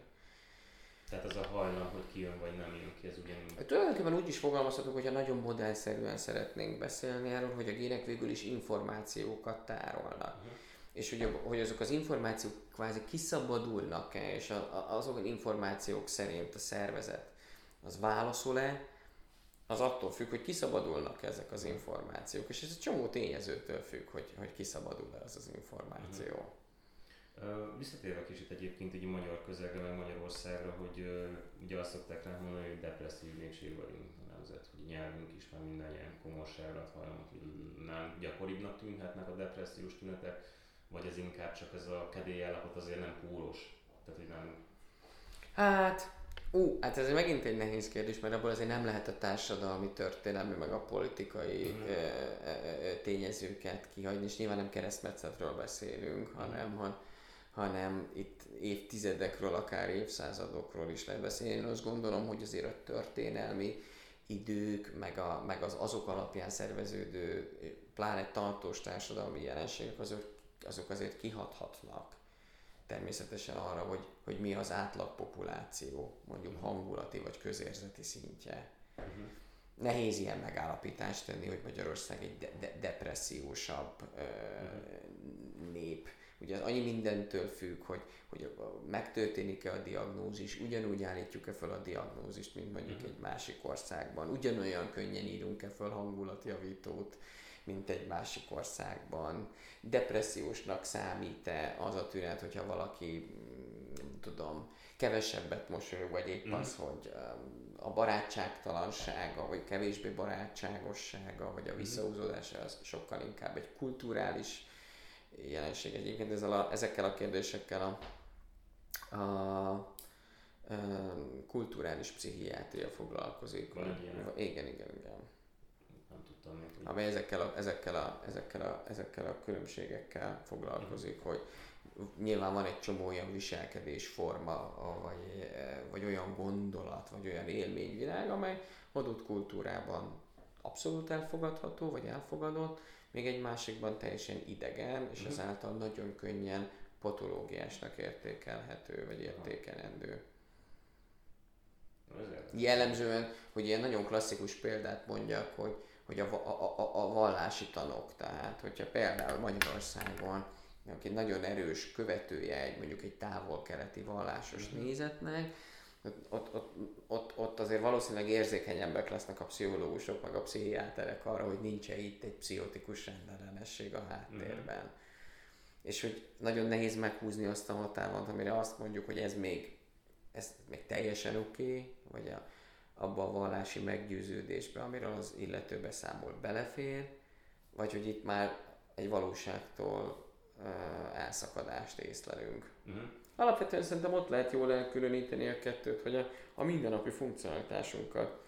Tehát az a hajlam, hogy ki jön vagy nem jön ki, ez ugyanúgy. Tulajdonképpen úgy is fogalmazhatunk, hogyha nagyon modellszerűen szeretnénk beszélni erről, hogy a gének végül is információkat tárolnak. Uh-huh. És hogy, hogy azok az információk kvázi kiszabadulnak-e, és azok az információk szerint a szervezet az válaszol-e, az attól függ, hogy kiszabadulnak ezek az információk, és ez egy csomó tényezőtől függ, hogy, hogy kiszabadul-e az az információ. Uh-huh. Visszatérve kicsit egyébként így a magyar közegre, meg Magyarországra, hogy uh, ugye azt szokták rá mondani, hogy depresszív népség vagyunk a nemzet, hogy nyelvünk is, már minden ilyen komorságra nem gyakoribbnak tűnhetnek a depressziós tünetek, vagy ez inkább csak ez a kedély állapot azért nem púlos, tehát hogy nem... Hát, Ú, hát ez megint egy nehéz kérdés, mert abból azért nem lehet a társadalmi, történelmi, meg a politikai mm. ö, ö, tényezőket kihagyni, és nyilván nem keresztmetszetről beszélünk, mm. hanem, han, hanem itt évtizedekről, akár évszázadokról is lehet beszélni. Én azt gondolom, hogy azért a történelmi idők, meg, a, meg az azok alapján szerveződő, pláne tartós társadalmi jelenségek, azok, azok azért kihathatnak természetesen arra, hogy, hogy mi az átlag populáció, mondjuk hangulati vagy közérzeti szintje. Uh-huh. Nehéz ilyen megállapítást tenni, hogy Magyarország egy de- de- depressziósabb ö, uh-huh. nép. Ugye az annyi mindentől függ, hogy, hogy megtörténik-e a diagnózis, ugyanúgy állítjuk-e fel a diagnózist, mint mondjuk uh-huh. egy másik országban, ugyanolyan könnyen írunk-e fel hangulatjavítót, mint egy másik országban. Depressziósnak számít-e az a tünet, hogyha valaki, nem tudom, kevesebbet mosolyog, vagy épp mm. az, hogy um, a barátságtalansága, vagy kevésbé barátságossága, vagy a mhm. visszahúzódása az sokkal inkább egy kulturális jelenség. Egyébként ezzel a, ezekkel a kérdésekkel a, a, a kulturális pszichiátria foglalkozik. Van igen, igen, igen tudtam még. Ami ezekkel a, ezekkel, a, ezekkel, a, ezekkel a különbségekkel foglalkozik, hogy nyilván van egy csomó olyan viselkedésforma, vagy, vagy olyan gondolat, vagy olyan élményvilág, amely adott kultúrában abszolút elfogadható, vagy elfogadott, még egy másikban teljesen idegen, és mm. ezáltal nagyon könnyen patológiásnak értékelhető, vagy értékelendő. Jellemzően, hogy ilyen nagyon klasszikus példát mondjak, hogy hogy a, a, a, a vallási tanok, tehát hogyha például Magyarországon aki nagyon erős követője egy mondjuk egy távol-keleti vallásos mm-hmm. nézetnek, ott, ott, ott, ott azért valószínűleg érzékenyebbek lesznek a pszichológusok, meg a pszichiáterek arra, hogy nincs itt egy pszichotikus rendellenesség a háttérben. Mm-hmm. és hogy nagyon nehéz meghúzni azt a határon, amire azt mondjuk, hogy ez még, ez még teljesen oké, okay, vagy a, abba a vallási meggyőződésbe, amiről az illető beszámol belefér, vagy hogy itt már egy valóságtól uh, elszakadást észlelünk. Uh-huh. Alapvetően szerintem ott lehet jól elkülöníteni a kettőt, hogy a, a mindennapi funkcionalitásunkat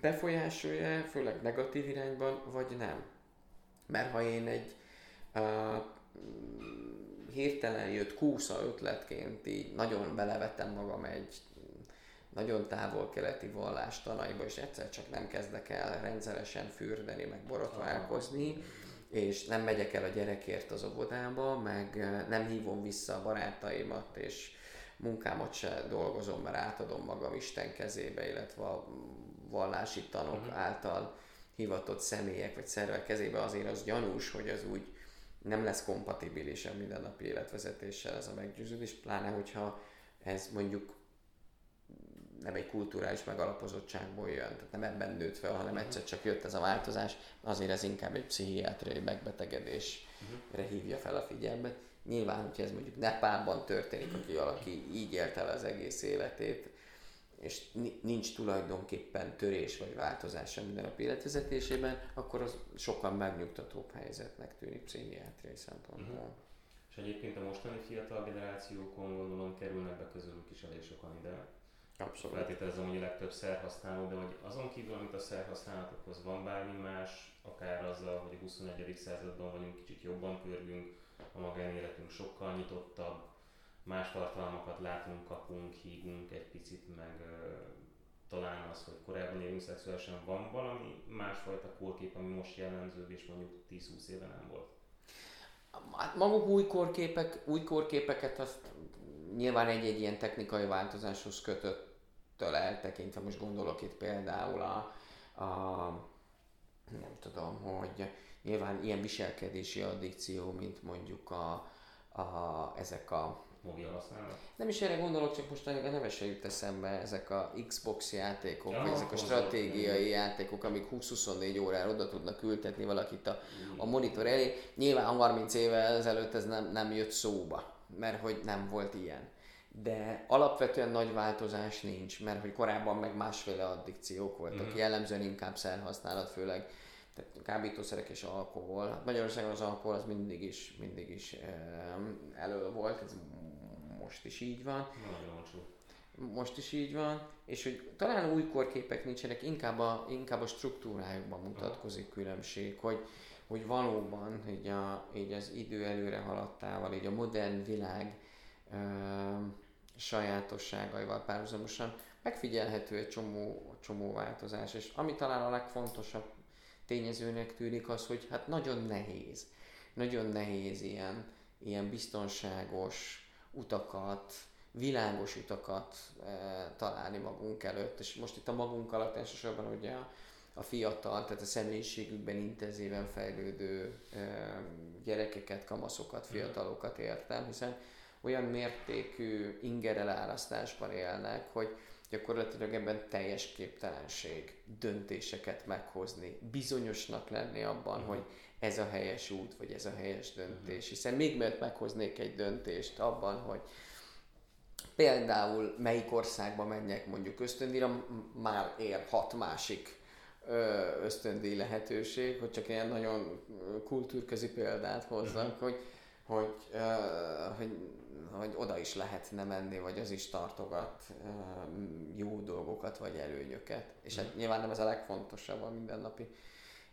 befolyásolja, főleg negatív irányban, vagy nem. Mert ha én egy uh, hirtelen jött kúsza ötletként így nagyon belevettem magam egy nagyon távol-keleti vallástanaiba, és egyszer csak nem kezdek el rendszeresen fürdeni, meg borotválkozni, és nem megyek el a gyerekért az óvodába, meg nem hívom vissza a barátaimat, és munkámat se dolgozom, mert átadom magam Isten kezébe, illetve a vallási tanok uh-huh. által hivatott személyek vagy szervek kezébe, azért az gyanús, hogy az úgy nem lesz kompatibilis a mindennapi életvezetéssel ez a meggyőződés, pláne hogyha ez mondjuk nem egy kulturális megalapozottságból jön, tehát nem ebben nőtt fel, hanem egyszer csak jött ez a változás, azért ez inkább egy pszichiátriai megbetegedésre hívja fel a figyelmet. Nyilván, hogyha ez mondjuk Nepálban történik, aki valaki így élte el az egész életét, és nincs tulajdonképpen törés vagy változás a mindennapi életvezetésében, akkor az sokkal megnyugtatóbb helyzetnek tűnik pszichiátriai szempontból. Uh-huh. És egyébként a mostani fiatal generációkon gondolom kerülnek be közülük is elég sokan ide. Abszolút. Feltételezem, hogy a legtöbb szerhasználó, de hogy azon kívül, amit a szerhasználatokhoz van bármi más, akár azzal, hogy a 21. században vagyunk, kicsit jobban pörgünk, a magánéletünk sokkal nyitottabb, más tartalmakat látunk, kapunk, hívunk egy picit, meg talán az, hogy korábban élünk szexuálisan, van valami másfajta kórkép, ami most jellemző, és mondjuk 10-20 éve nem volt? Hát maguk új kórképek, új kórképeket azt nyilván egy-egy ilyen technikai változáshoz kötött eltekintve, most gondolok itt például a, a nem tudom, hogy nyilván ilyen viselkedési addikció, mint mondjuk a, a, ezek a? Nem is erre gondolok, csak most a neve se jut eszembe ezek a Xbox játékok, ja, vagy ezek a stratégiai játékok, amik 20-24 órára oda tudnak ültetni valakit a, a monitor elé. Nyilván 30 évvel ezelőtt ez nem, nem jött szóba, mert hogy nem volt ilyen. De alapvetően nagy változás nincs, mert hogy korábban meg másféle addikciók voltak, mm. jellemzően inkább szerhasználat, főleg tehát kábítószerek és alkohol. Hát Magyarországon az alkohol az mindig is, mindig is elő volt, ez most is így van. Most is így van, és hogy talán új korképek nincsenek, inkább a, inkább a struktúrájukban mutatkozik különbség, hogy, hogy valóban így, a, így az idő előre haladtával, így a modern világ ö, sajátosságaival párhuzamosan megfigyelhető egy csomó, csomó változás, és ami talán a legfontosabb tényezőnek tűnik az, hogy hát nagyon nehéz, nagyon nehéz ilyen, ilyen biztonságos, utakat, világos utakat e, találni magunk előtt, és most itt a magunk alatt elsősorban ugye a, a fiatal, tehát a személyiségükben intenzíven fejlődő gyerekeket, kamaszokat, mhm. fiatalokat értem, hiszen olyan mértékű ingerelárasztásban élnek, hogy gyakorlatilag ebben teljes képtelenség döntéseket meghozni, bizonyosnak lenni abban, uh-huh. hogy ez a helyes út, vagy ez a helyes döntés. Hiszen még mert meghoznék egy döntést abban, hogy például melyik országba menjek mondjuk ösztöndíjra, már ér hat másik ösztöndíj lehetőség, hogy csak ilyen nagyon kultúrközi példát hozzak, uh-huh. hogy, hogy, hogy, hogy oda is lehetne menni, vagy az is tartogat jó dolgokat, vagy előnyöket. És hát nyilván nem ez a legfontosabb a mindennapi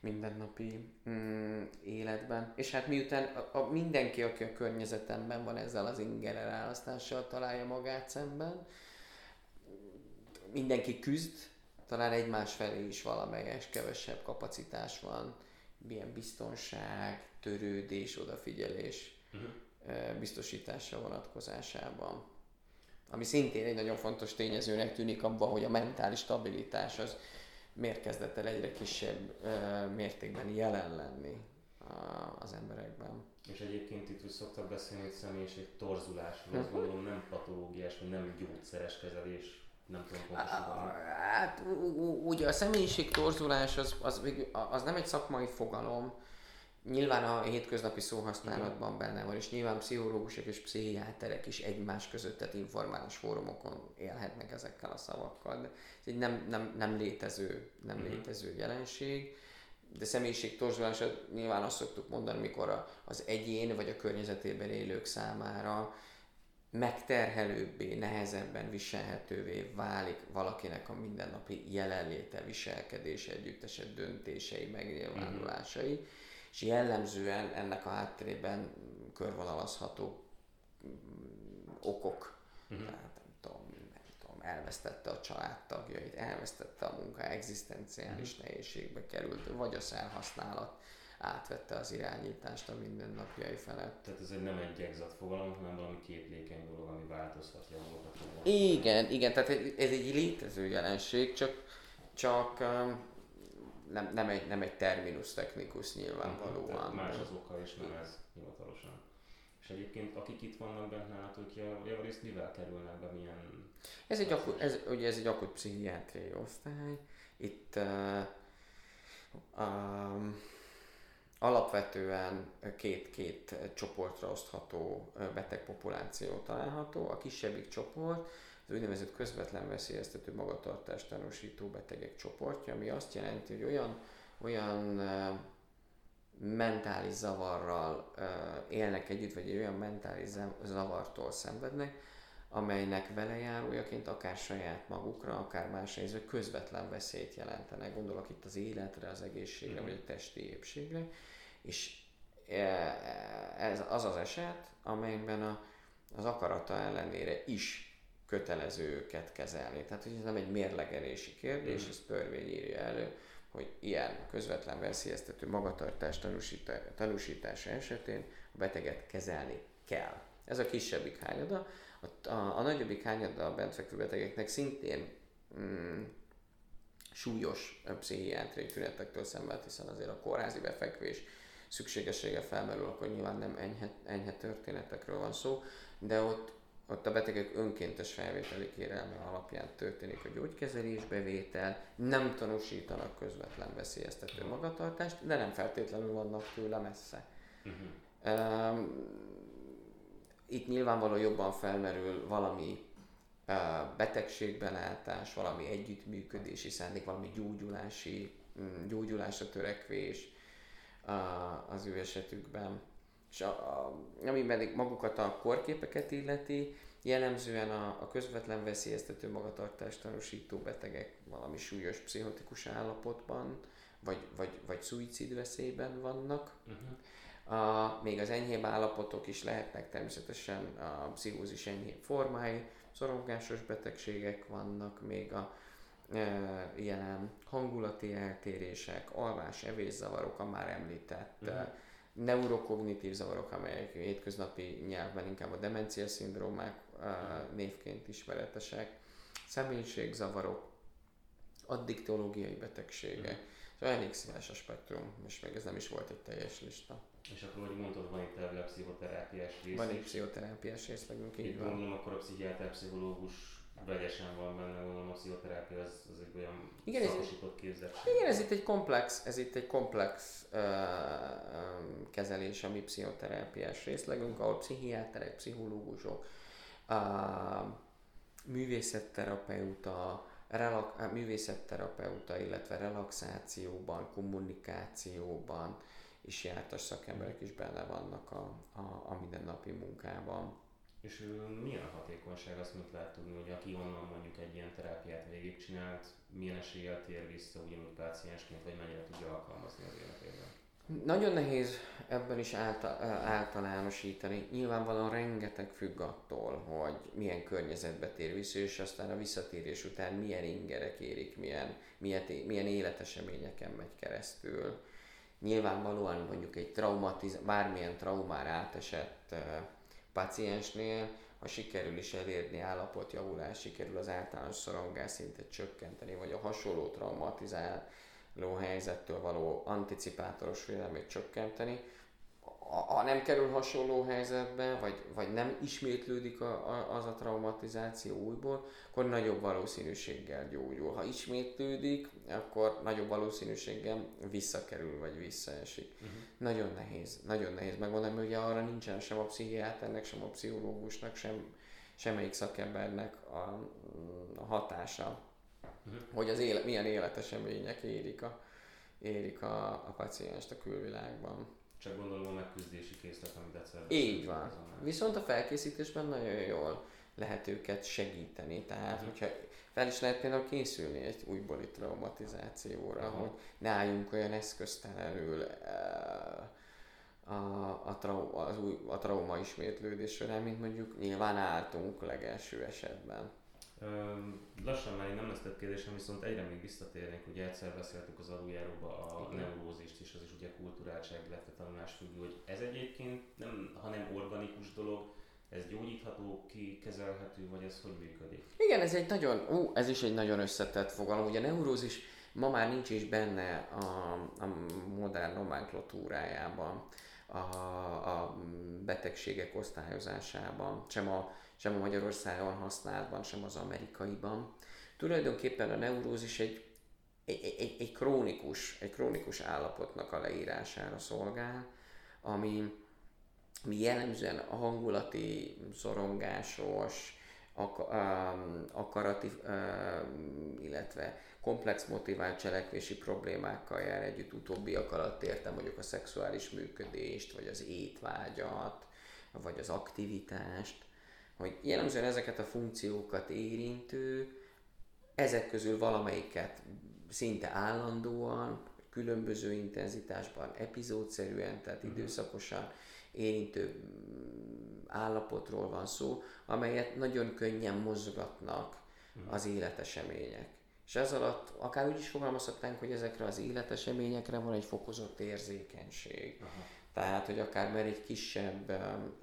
mindennapi mm, életben. És hát miután a, a, mindenki, aki a környezetemben van ezzel az ingenerálasztással találja magát szemben, mindenki küzd, talán egymás felé is valamelyes kevesebb kapacitás van, milyen biztonság, törődés, odafigyelés uh-huh. biztosítása vonatkozásában. Ami szintén egy nagyon fontos tényezőnek tűnik abban, hogy a mentális stabilitás az miért kezdett el egyre kisebb mértékben jelen lenni az emberekben. És egyébként itt úgy szoktak beszélni, hogy személyiség torzulásról, azt gondolom nem patológiás, vagy nem gyógyszeres kezelés, nem tudom pontosabban. Hát ugye a személyiség torzulás az, az, az nem egy szakmai fogalom, Nyilván a hétköznapi szóhasználatban benne van, és nyilván pszichológusok és pszichiáterek is egymás között, tehát informális fórumokon élhetnek ezekkel a szavakkal. De ez egy nem, nem, nem létező, nem uh-huh. létező jelenség. De személyiség torzsulását nyilván azt szoktuk mondani, mikor az egyén vagy a környezetében élők számára megterhelőbbé, nehezebben viselhetővé válik valakinek a mindennapi jelenléte, viselkedése, együttesed döntései, megnyilvánulásai. Uh-huh és jellemzően ennek a hátterében körvonalazható mm, okok, uh-huh. tehát nem tudom, nem tudom, elvesztette a családtagjait, elvesztette a munka, egzisztenciális uh-huh. nehézségbe került, vagy a szerhasználat átvette az irányítást a mindennapjai felett. Tehát ez egy nem egy egzat fogalom, hanem valami képlékeny dolog, ami változhat, javulhat. Igen, igen, tehát ez egy létező jelenség, csak, csak um, nem, nem, egy, nem egy terminus technikus nyilvánvalóan. Tehát más az oka, és nem ez hivatalosan. És egyébként akik itt vannak bent nálatok, javarészt mivel kerülnek be, milyen... Ez egy, akut, ez, ugye ez egy akut pszichiátriai osztály. Itt uh, um, alapvetően két-két csoportra osztható betegpopuláció található. A kisebbik csoport az úgynevezett közvetlen veszélyeztető magatartást tanúsító betegek csoportja, ami azt jelenti, hogy olyan, olyan mentális zavarral élnek együtt, vagy egy olyan mentális zavartól szenvednek, amelynek velejárójaként akár saját magukra, akár más nézve közvetlen veszélyt jelentenek. Gondolok itt az életre, az egészségre, mm. vagy a testi épségre. És ez az az eset, amelyben a, az akarata ellenére is kötelező őket kezelni. Tehát, hogy ez nem egy mérlegelési kérdés, mm. ez törvény írja elő, hogy ilyen közvetlen veszélyeztető magatartás tanúsítása esetén a beteget kezelni kell. Ez a kisebbik hányada. A, a, a nagyobbik hányada a bentfekvő betegeknek szintén mm, súlyos pszichiátriai tünetektől szenved, hiszen azért a kórházi befekvés szükségessége felmerül, akkor nyilván nem enyhe, enyhe történetekről van szó, de ott ott a betegek önkéntes felvételi kérelme alapján történik a gyógykezelésbevétel, nem tanúsítanak közvetlen veszélyeztető magatartást, de nem feltétlenül vannak tőle messze. Uh-huh. Itt nyilvánvalóan jobban felmerül valami betegségbelátás, valami együttműködési szándék, valami gyógyulási, mm, gyógyulásra törekvés az ő esetükben. És a, a, ami pedig magukat a korképeket illeti, jellemzően a, a közvetlen veszélyeztető magatartást tanúsító betegek valami súlyos pszichotikus állapotban, vagy, vagy, vagy szuicid veszélyben vannak. Uh-huh. A, még az enyhébb állapotok is lehetnek természetesen a pszichózis enyhébb formái, szorongásos betegségek vannak, még a e, ilyen hangulati eltérések, alvás, evészavarok, a már említett uh-huh neurokognitív zavarok, amelyek hétköznapi nyelvben inkább a demencia szindrómák névként ismeretesek, személyiségzavarok, addiktológiai betegségek, mm. Szóval elég színes a spektrum, és még ez nem is volt egy teljes lista. És akkor, hogy mondtad, van itt a pszichoterápiás rész Van egy pszichoterápiás részlegünk, így van. Gondolom, akkor a pszichiáter, pszichológus vegyesen van benne, gondolom a pszichoterápia az, az egy olyan igen, szakosított képzettség. Igen, ez itt egy komplex, ez itt egy komplex uh, um, kezelés a mi pszichoterápiás részlegünk, ahol pszichiáterek, pszichológusok, uh, művészetterapeuta, relak- művészetterapeuta, illetve relaxációban, kommunikációban is jártas szakemberek is benne vannak a, a, a mindennapi munkában. És milyen hatékonyság, azt mit lehet tudni, hogy aki onnan mondjuk egy ilyen terápiát végigcsinált, milyen eséllyel tér vissza ugyanúgy páciensként, vagy mennyire tudja alkalmazni az életében? Nagyon nehéz ebben is általánosítani. Nyilvánvalóan rengeteg függ attól, hogy milyen környezetbe tér vissza, és aztán a visszatérés után milyen ingerek érik, milyen, milyen, milyen életeseményeken megy keresztül. Nyilvánvalóan mondjuk egy traumatiz, bármilyen traumára átesett paciensnél, ha sikerül is elérni állapotjavulás, sikerül az általános szorongás szintet csökkenteni, vagy a hasonló traumatizáló helyzettől való anticipátoros félelmét csökkenteni, ha nem kerül hasonló helyzetbe, vagy, vagy nem ismétlődik a, a, az a traumatizáció újból, akkor nagyobb valószínűséggel gyógyul. Ha ismétlődik, akkor nagyobb valószínűséggel visszakerül, vagy visszaesik. Uh-huh. Nagyon nehéz, nagyon nehéz megmondani, mert ugye arra nincsen sem a pszichiáternek, sem a pszichológusnak, sem semmelyik szakembernek a, a hatása, uh-huh. hogy az éle, milyen életesemények érik a, érik a, a pacienst a külvilágban. Csak gondolom a megküzdési készlet, amit decemberben. Így van. Viszont a felkészítésben nagyon jól lehet őket segíteni. Tehát, uh-huh. hogyha fel is lehet például készülni egy újbóli traumatizációra, uh-huh. hogy ne álljunk olyan eszköztelenül uh, a, a, trau, az új, a trauma ismétlődés során, mint mondjuk nyilván álltunk legelső esetben. Lassan már nem lesz több kérdésem, viszont egyre még visszatérnék, ugye egyszer beszéltük az aluljáróba a Igen. neurozist is, az is ugye kulturáltság, illetve tanulás függő, hogy ez egyébként nem, hanem organikus dolog, ez gyógyítható, kikezelhető, vagy ez hogy működik? Igen, ez egy nagyon, ú, ez is egy nagyon összetett fogalom. Ugye a neurózis ma már nincs is benne a, a modern nomenklatúrájában a, a betegségek osztályozásában, sem a, sem a Magyarországon használtban, sem az amerikaiban. Tulajdonképpen a neurózis egy, egy, egy, egy, krónikus, egy krónikus állapotnak a leírására szolgál, ami, ami jellemzően a hangulati, szorongásos, ak- akarati, illetve komplex motivált cselekvési problémákkal jár együtt. Utóbbiak alatt értem mondjuk a szexuális működést, vagy az étvágyat, vagy az aktivitást, hogy jellemzően ezeket a funkciókat érintő, ezek közül valamelyiket szinte állandóan, különböző intenzitásban, epizódszerűen, tehát mhm. időszakosan érintő állapotról van szó, amelyet nagyon könnyen mozgatnak mhm. az életesemények. És ez alatt akár úgy is fogalmazhatnánk, hogy ezekre az életeseményekre van egy fokozott érzékenység. Aha. Tehát, hogy akár mert egy kisebb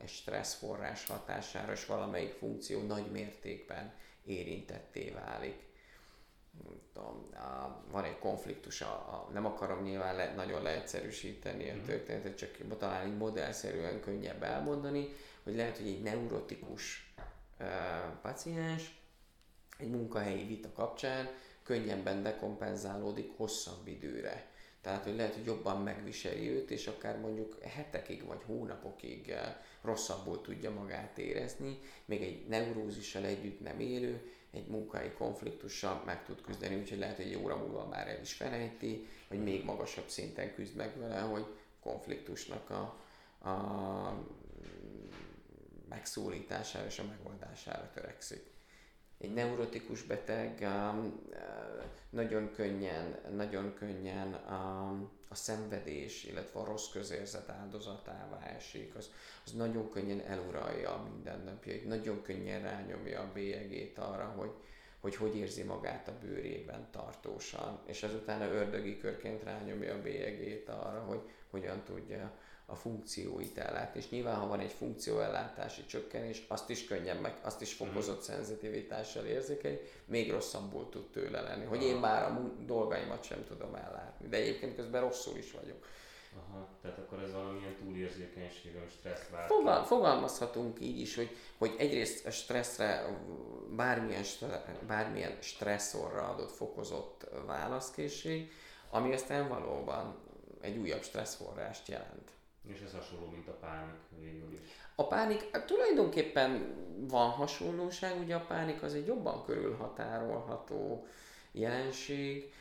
egy stresszforrás hatására is valamelyik funkció nagy mértékben érintetté válik. Tudom, van egy konfliktus, a, a, nem akarom nyilván le, nagyon leegyszerűsíteni a mhm. történetet, csak talán így modellszerűen könnyebb elmondani, hogy lehet, hogy egy neurotikus uh, paciens egy munkahelyi vita kapcsán könnyebben dekompenzálódik hosszabb időre. Tehát, hogy lehet, hogy jobban megviseli őt, és akár mondjuk hetekig vagy hónapokig eh, rosszabbul tudja magát érezni, még egy neurózissal együtt nem élő, egy munkai konfliktussal meg tud küzdeni, úgyhogy lehet, hogy egy óra múlva már el is felejti, vagy még magasabb szinten küzd meg vele, hogy konfliktusnak a, a megszólítására és a megoldására törekszik egy neurotikus beteg um, uh, nagyon könnyen, nagyon könnyen um, a szenvedés, illetve a rossz közérzet áldozatává esik, az, az nagyon könnyen eluralja a mindennapjait, nagyon könnyen rányomja a bélyegét arra, hogy, hogy hogy érzi magát a bőrében tartósan, és ezután a ördögi körként rányomja a bélyegét arra, hogy hogyan tudja a funkcióit ellát. És nyilván, ha van egy funkcióellátási csökkenés, azt is könnyen meg, azt is fokozott mm. szenzitivitással érzékeny, még rosszabbul tud tőle lenni, hogy én már a dolgaimat sem tudom ellátni. De egyébként közben rosszul is vagyok. Aha, tehát akkor ez valamilyen túlérzékenység, vagy stressz vált. Fogal, fogalmazhatunk így is, hogy, hogy egyrészt a stresszre, bármilyen, bármilyen stresszorra adott fokozott válaszkészség, ami aztán valóban egy újabb stresszforrást jelent. És ez hasonló, mint a pánik végül is. A pánik hát tulajdonképpen van hasonlóság, ugye a pánik az egy jobban körülhatárolható jelenség,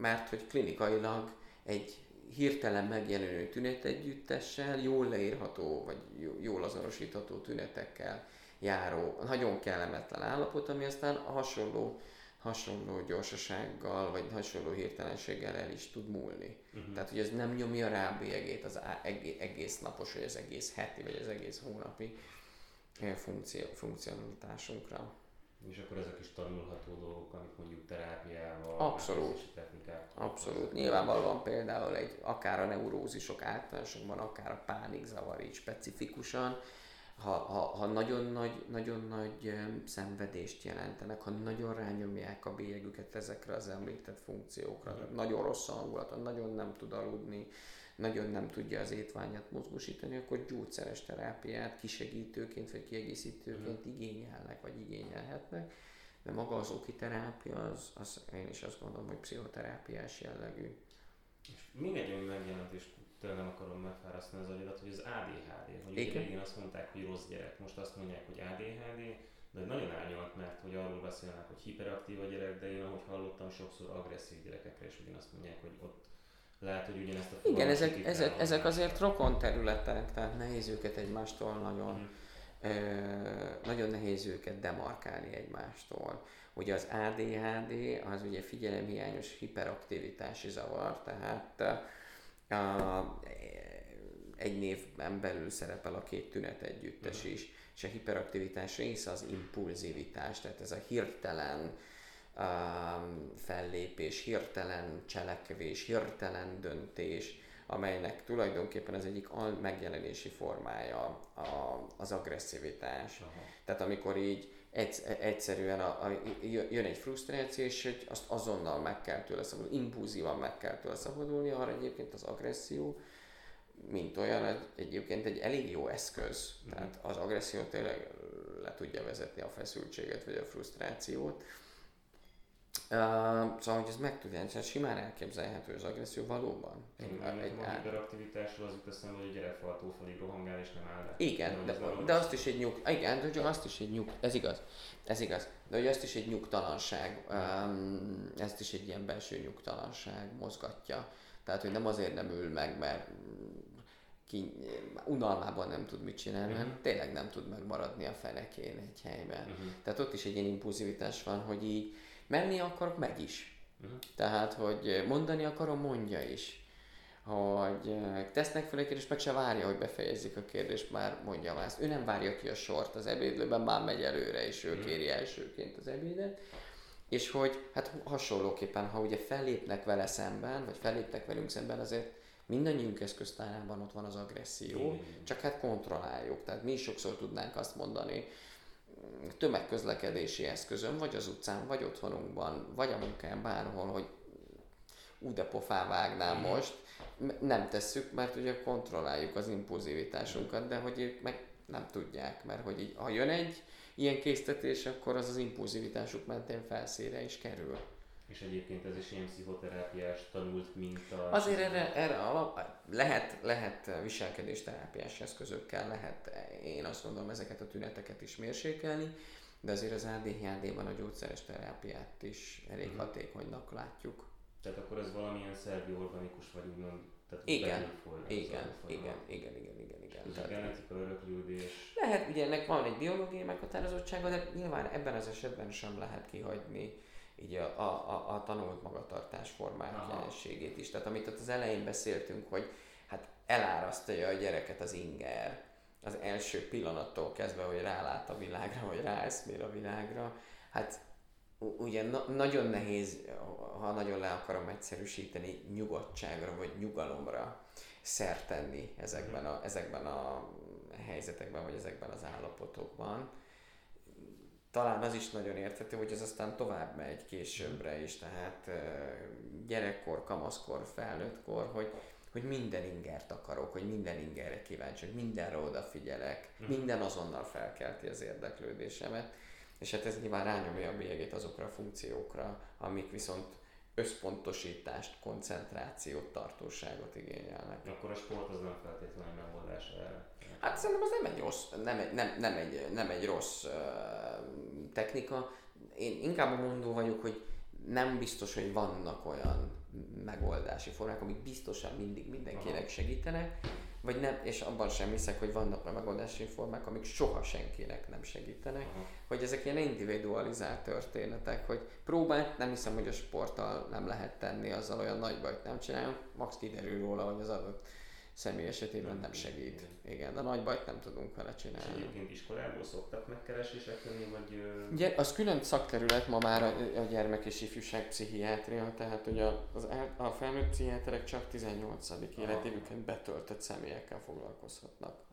mert hogy klinikailag egy hirtelen megjelenő tünetegyüttessel, jól leírható, vagy jól azonosítható tünetekkel járó, nagyon kellemetlen állapot, ami aztán hasonló hasonló gyorsasággal, vagy hasonló hirtelenséggel el is tud múlni. Uh-huh. Tehát, hogy ez nem nyomja rá a bélyegét az egész napos, vagy az egész heti, vagy az egész hónapi eh, funkció, funkcionalitásunkra. És akkor ezek is tanulható dolgok, amit mondjuk terápiával, Abszolút. Abszolút. Nyilvánvalóan például egy, akár a neurózisok általánosokban, akár a pánikzavar így specifikusan, ha, ha, ha nagyon, nagy, nagyon nagy szenvedést jelentenek, ha nagyon rányomják a bélyegüket ezekre az említett funkciókra, mm. nagyon rossz hangulata, nagyon nem tud aludni, nagyon nem tudja az étványat mozgósítani, akkor gyógyszeres terápiát kisegítőként vagy kiegészítőként mm. igényelnek, vagy igényelhetnek. De maga az oki terápia, az, az én is azt gondolom, hogy pszichoterápiás jellegű. És még egy olyan megjelent, és tényleg nem akarom megfárasztani az agyadat, hogy az ADHD, hogy Igen. régen azt mondták, hogy rossz gyerek, most azt mondják, hogy ADHD, de nagyon árnyalt, mert hogy arról beszélnek, hogy hiperaktív a gyerek, de én ahogy hallottam, sokszor agresszív gyerekekre is ugyanazt mondják, hogy ott lehet, hogy ugyanezt a Igen, ezek, ezek, ezek azért rokon területek, tehát nehéz őket egymástól nagyon, mm. ö, nagyon nehéz őket demarkálni egymástól. Ugye az ADHD az ugye figyelemhiányos hiperaktivitási zavar, tehát a, egy névben belül szerepel a két tünet együttes mhm. is, és a hiperaktivitás része az impulzivitás, tehát ez a hirtelen um, fellépés, hirtelen cselekvés, hirtelen döntés, amelynek tulajdonképpen az egyik megjelenési formája a, az agresszivitás. Aha. Tehát amikor így egyszerűen a, a, jön egy frusztráció, és hogy azt azonnal meg kell tőle szabadulni, impulzívan meg kell tőle szabadulni, arra egyébként az agresszió, mint olyan, egyébként egy elég jó eszköz. Mm. Tehát az agresszió tényleg le tudja vezetni a feszültséget, vagy a frusztrációt. Uh, szóval, hogy ez meg tudja, szóval simán elképzelhető az agresszió valóban. Egy, egy, a hiperaktivitásról az jut eszembe, hogy a gyerek faltó felé rohangál és nem áll le. Igen, de, de, de, azt is egy nyug, igen, de azt is egy nyug, ez igaz, ez igaz, de hogy azt is egy nyugtalanság, um, ezt is egy ilyen belső nyugtalanság mozgatja. Tehát, hogy nem azért nem ül meg, mert ki, unalmában nem tud mit csinálni, uh-huh. hanem tényleg nem tud megmaradni a fenekén egy helyben. Uh-huh. Tehát ott is egy ilyen impulzivitás van, hogy így menni akarok, megy is. Uh-huh. Tehát, hogy mondani akarom, mondja is. Hogy eh, tesznek fel egy kérdést, meg se várja, hogy befejezzék a kérdést, már mondja már ezt. Ő nem várja ki a sort az ebédlőben, már megy előre, és ő uh-huh. kéri elsőként az ebédet. És hogy hát hasonlóképpen, ha ugye fellépnek vele szemben, vagy fellépnek velünk szemben, azért mindannyiunk eszköztárában ott van az agresszió, Igen. csak hát kontrolláljuk. Tehát mi is sokszor tudnánk azt mondani, tömegközlekedési eszközön, vagy az utcán, vagy otthonunkban, vagy a munkán, bárhol, hogy ú de pofá vágnám most, nem tesszük, mert ugye kontrolláljuk az impulzivitásunkat, de hogy ők meg nem tudják, mert hogy így, ha jön egy ilyen késztetés, akkor az az impulzivitásuk mentén felszére is kerül. És egyébként ez is ilyen pszichoterápiás tanult minta. Azért erre, erre alap, lehet, lehet viselkedésterápiás eszközökkel, lehet én azt gondolom ezeket a tüneteket is mérsékelni, de azért az ADHD-ban a gyógyszeres terápiát is elég uh-huh. hatékonynak látjuk. Tehát akkor ez valamilyen szervi organikus vagy úgymond tehát igen, igen, igen, igen, igen, igen, igen. Ez a genetika öröklődés. Lehet, ugye ennek van egy biológiai meghatározottsága, de nyilván ebben az esetben sem lehet kihagyni így a, a, a, a tanult magatartás formák jelenségét is. Tehát amit ott az elején beszéltünk, hogy hát elárasztja a gyereket az inger, az első pillanattól kezdve, hogy rálát a világra, vagy ráeszmél a világra, hát ugye na- nagyon nehéz, ha nagyon le akarom egyszerűsíteni, nyugodtságra vagy nyugalomra szert tenni ezekben a, ezekben a helyzetekben, vagy ezekben az állapotokban talán az is nagyon érthető, hogy ez aztán tovább megy későbbre is, tehát gyerekkor, kamaszkor, felnőttkor, hogy, hogy minden ingert akarok, hogy minden ingerre kíváncsi, hogy mindenre odafigyelek, mm. minden azonnal felkelti az érdeklődésemet, és hát ez nyilván rányomja a bélyegét azokra a funkciókra, amik viszont összpontosítást, koncentrációt, tartóságot igényelnek. Akkor a sport az nem feltétlenül megoldás erre. Hát szerintem az nem egy rossz, nem egy, nem, nem egy, nem egy rossz uh, technika. Én inkább mondó vagyok, hogy nem biztos, hogy vannak olyan megoldási formák, amik biztosan mindig mindenkinek segítenek, vagy nem, és abban sem hiszek, hogy vannak olyan megoldási formák, amik soha senkinek nem segítenek, Aha. hogy ezek ilyen individualizált történetek, hogy próbál, nem hiszem, hogy a sporttal nem lehet tenni, azzal olyan nagy bajt nem csinálunk, max kiderül róla, hogy az adott személy esetében nem segít. Igen, de nagy bajt nem tudunk vele csinálni. És egyébként iskolából szoktak megkeresések lenni, vagy... Ugye, az külön szakterület ma már a, a gyermek és ifjúság pszichiátria, tehát hogy a, az, a felnőtt pszichiáterek csak 18. életévüket betöltött személyekkel foglalkozhatnak.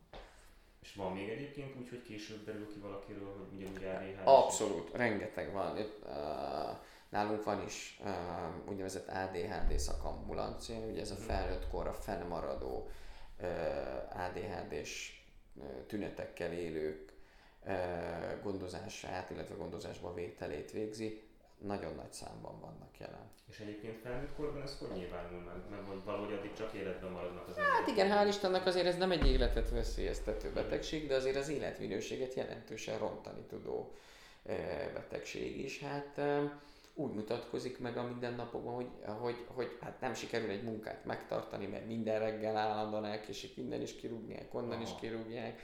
És van még egyébként úgy, hogy később derül ki valakiről, hogy ugyanúgy ADHD? Abszolút, rengeteg van. Itt, uh, nálunk van is uh, úgynevezett ADHD szakambulancia, ugye ez a mhm. felnőtt korra fennmaradó uh, ADHD-s uh, tünetekkel élők uh, gondozását, illetve gondozásba vételét végzi. Nagyon nagy számban vannak jelen. És egyébként felnőtt korban ez hogy nyilvánul meg? Mert valahogy addig csak életben maradnak az Hát igen, hál' Istennek azért ez nem egy életet veszélyeztető betegség, de azért az életminőséget jelentősen rontani tudó betegség is. Hát úgy mutatkozik meg a mindennapokban, hogy, hogy, hogy hát nem sikerül egy munkát megtartani, mert minden reggel állandóan elkésik, innen is kirúgják, onnan is kirúgják.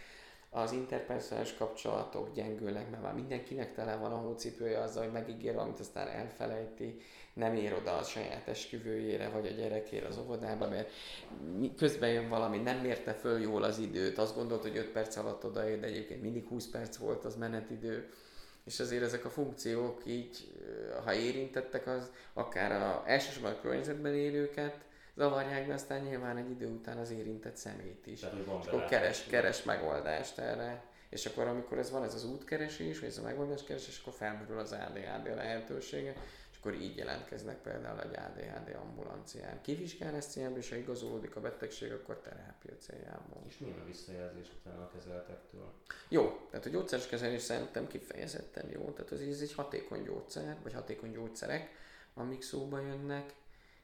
Az interpersonális kapcsolatok gyengülnek, mert már mindenkinek tele van a hócipője azzal, hogy megígér valamit, aztán elfelejti, nem ér oda a saját esküvőjére, vagy a gyerekére az óvodába, mert közben jön valami, nem mérte föl jól az időt, azt gondolt, hogy 5 perc alatt odaér, de egyébként mindig 20 perc volt az menetidő és azért ezek a funkciók így, ha érintettek, az akár a, elsősorban a környezetben élőket zavarják, de aztán nyilván egy idő után az érintett szemét is. Tehát, és akkor keres, keres megoldást erre. És akkor amikor ez van, ez az útkeresés, vagy ez a megoldáskeresés, akkor felmerül az ADHD lehetősége, akkor így jelentkeznek például egy ADHD ambulancián. Kivizsgál ezt célból, és ha igazolódik a betegség, akkor terápia céljából. És milyen a visszajelzés utána a kezeltektől? Jó, tehát a gyógyszeres kezelés szerintem kifejezetten jó. Tehát az, ez egy hatékony gyógyszer, vagy hatékony gyógyszerek, amik szóba jönnek,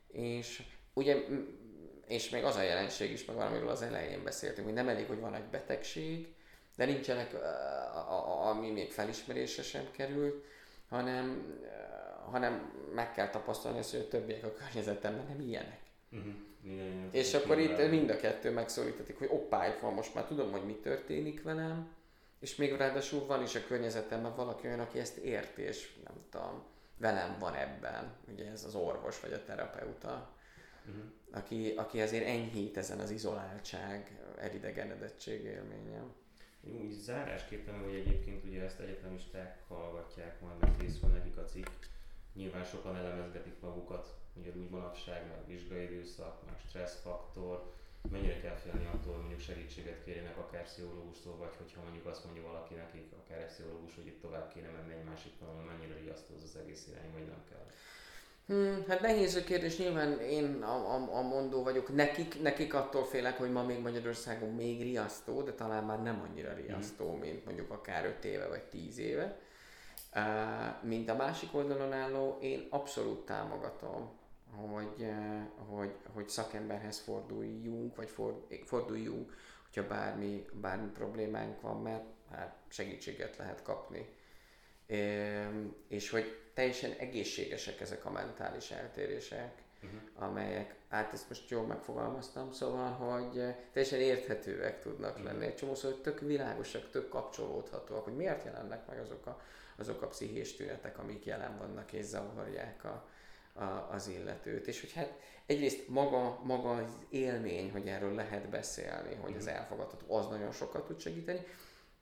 és ugye és még az a jelenség is, meg valamiről az elején beszéltünk, hogy nem elég, hogy van egy betegség, de nincsenek, ami még felismerése sem került, hanem hanem meg kell tapasztalni azt, hogy a többiek a környezetemben nem ilyenek. Uh-huh. Igen, és akkor itt mind a kettő megszólítatik, hogy oppá, itt van, most már tudom, hogy mi történik velem, és még ráadásul van is a környezetemben valaki olyan, aki ezt érti, és nem tudom, velem van ebben, ugye ez az orvos vagy a terapeuta, uh-huh. aki, aki azért enyhít ezen az izoláltság, elidegenedettség élményem. Jó, így zárásképpen, hogy egyébként ugye ezt egyetemisták hallgatják, majd készül nekik a cikk, Nyilván sokan elemezgetik magukat, ugye úgy manapság, meg vizsgai időszak, meg stresszfaktor, mennyire kell félni attól, hogy mondjuk segítséget kérjenek akár pszichológustól, vagy hogyha mondjuk azt mondja valaki nekik, akár egy pszichológus, hogy itt tovább kéne menni egy másik tanuló, mennyire riasztó az, az egész irány, vagy nem kell. Hmm, hát nehéz a kérdés, nyilván én a, a, a mondó vagyok, nekik, nekik attól félek, hogy ma még Magyarországon még riasztó, de talán már nem annyira riasztó, mm. mint mondjuk akár 5 éve vagy 10 éve. Mint a másik oldalon álló, én abszolút támogatom, hogy, hogy, hogy szakemberhez forduljunk, vagy forduljunk, hogyha bármi, bármi problémánk van, mert hát segítséget lehet kapni. És hogy teljesen egészségesek ezek a mentális eltérések, uh-huh. amelyek, hát ezt most jól megfogalmaztam, szóval, hogy teljesen érthetőek tudnak uh-huh. lenni. Egy csomószor tök világosak, tök kapcsolódhatóak, hogy miért jelennek meg azok a azok a pszichés tünetek, amik jelen vannak és zavarják a, a, az illetőt. És hogy hát egyrészt maga, maga az élmény, hogy erről lehet beszélni, hogy ez mhm. elfogadható, az nagyon sokat tud segíteni,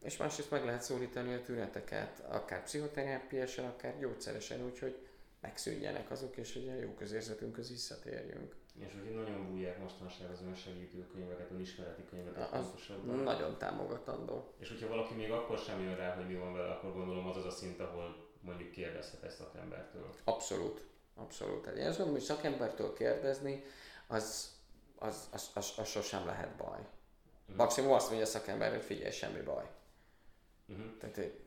és másrészt meg lehet szólítani a tüneteket, akár pszichoterápiásan, akár gyógyszeresen, úgyhogy megszűnjenek azok, és hogy a jó közérzetünkhöz visszatérjünk. És hogy nagyon bújják mostanság az önsegítő könyveket, önismereti könyveket az pontosabban. Nagyon támogatandó. És hogyha valaki még akkor sem jön rá, hogy mi van vele, akkor gondolom az az a szint, ahol mondjuk kérdezhet ezt szakembertől. Abszolút. Abszolút. Hát én azt gondolom, hogy szakembertől kérdezni, az, az, az, az, az sosem lehet baj. Uh-huh. Maximum azt mondja a szakember, hogy figyelj, semmi baj. Uh-huh. Tehát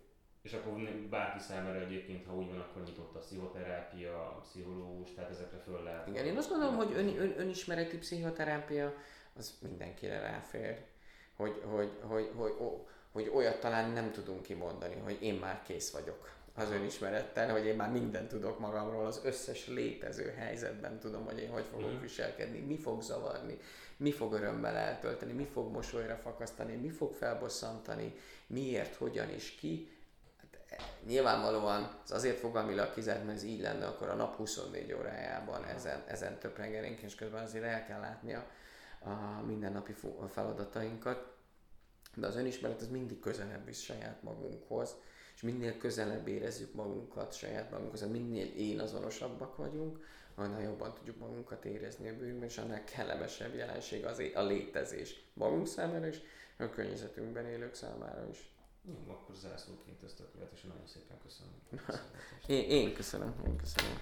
és akkor bárki számára egyébként, ha úgy van, akkor nyitott a pszichoterápia, a pszichológus, tehát ezekre föl lehet. Igen, én azt gondolom, hogy ön, ön, önismereti pszichoterápia az mindenkire ráfér. Hogy, hogy, hogy, hogy, hogy, hogy olyat talán nem tudunk kimondani, hogy én már kész vagyok az önismerettel, hogy én már mindent tudok magamról, az összes létező helyzetben tudom, hogy én hogy fogok mm. viselkedni, mi fog zavarni, mi fog örömmel eltölteni, mi fog mosolyra fakasztani, mi fog felbosszantani, miért, hogyan és ki nyilvánvalóan ez azért fogalmilag kizárt, mert ez így lenne, akkor a nap 24 órájában ezen, ezen töprengenénk, és közben azért el kell látni a, mindennapi feladatainkat. De az önismeret az mindig közelebb visz saját magunkhoz, és minél közelebb érezzük magunkat saját magunkhoz, minél én azonosabbak vagyunk, annál jobban tudjuk magunkat érezni a bőrünkben, és annál kellemesebb jelenség az a létezés magunk számára is, a környezetünkben élők számára is. Jó, akkor zászlóként ezt követésre nagyon szépen köszönöm. én, én köszönöm, én köszönöm.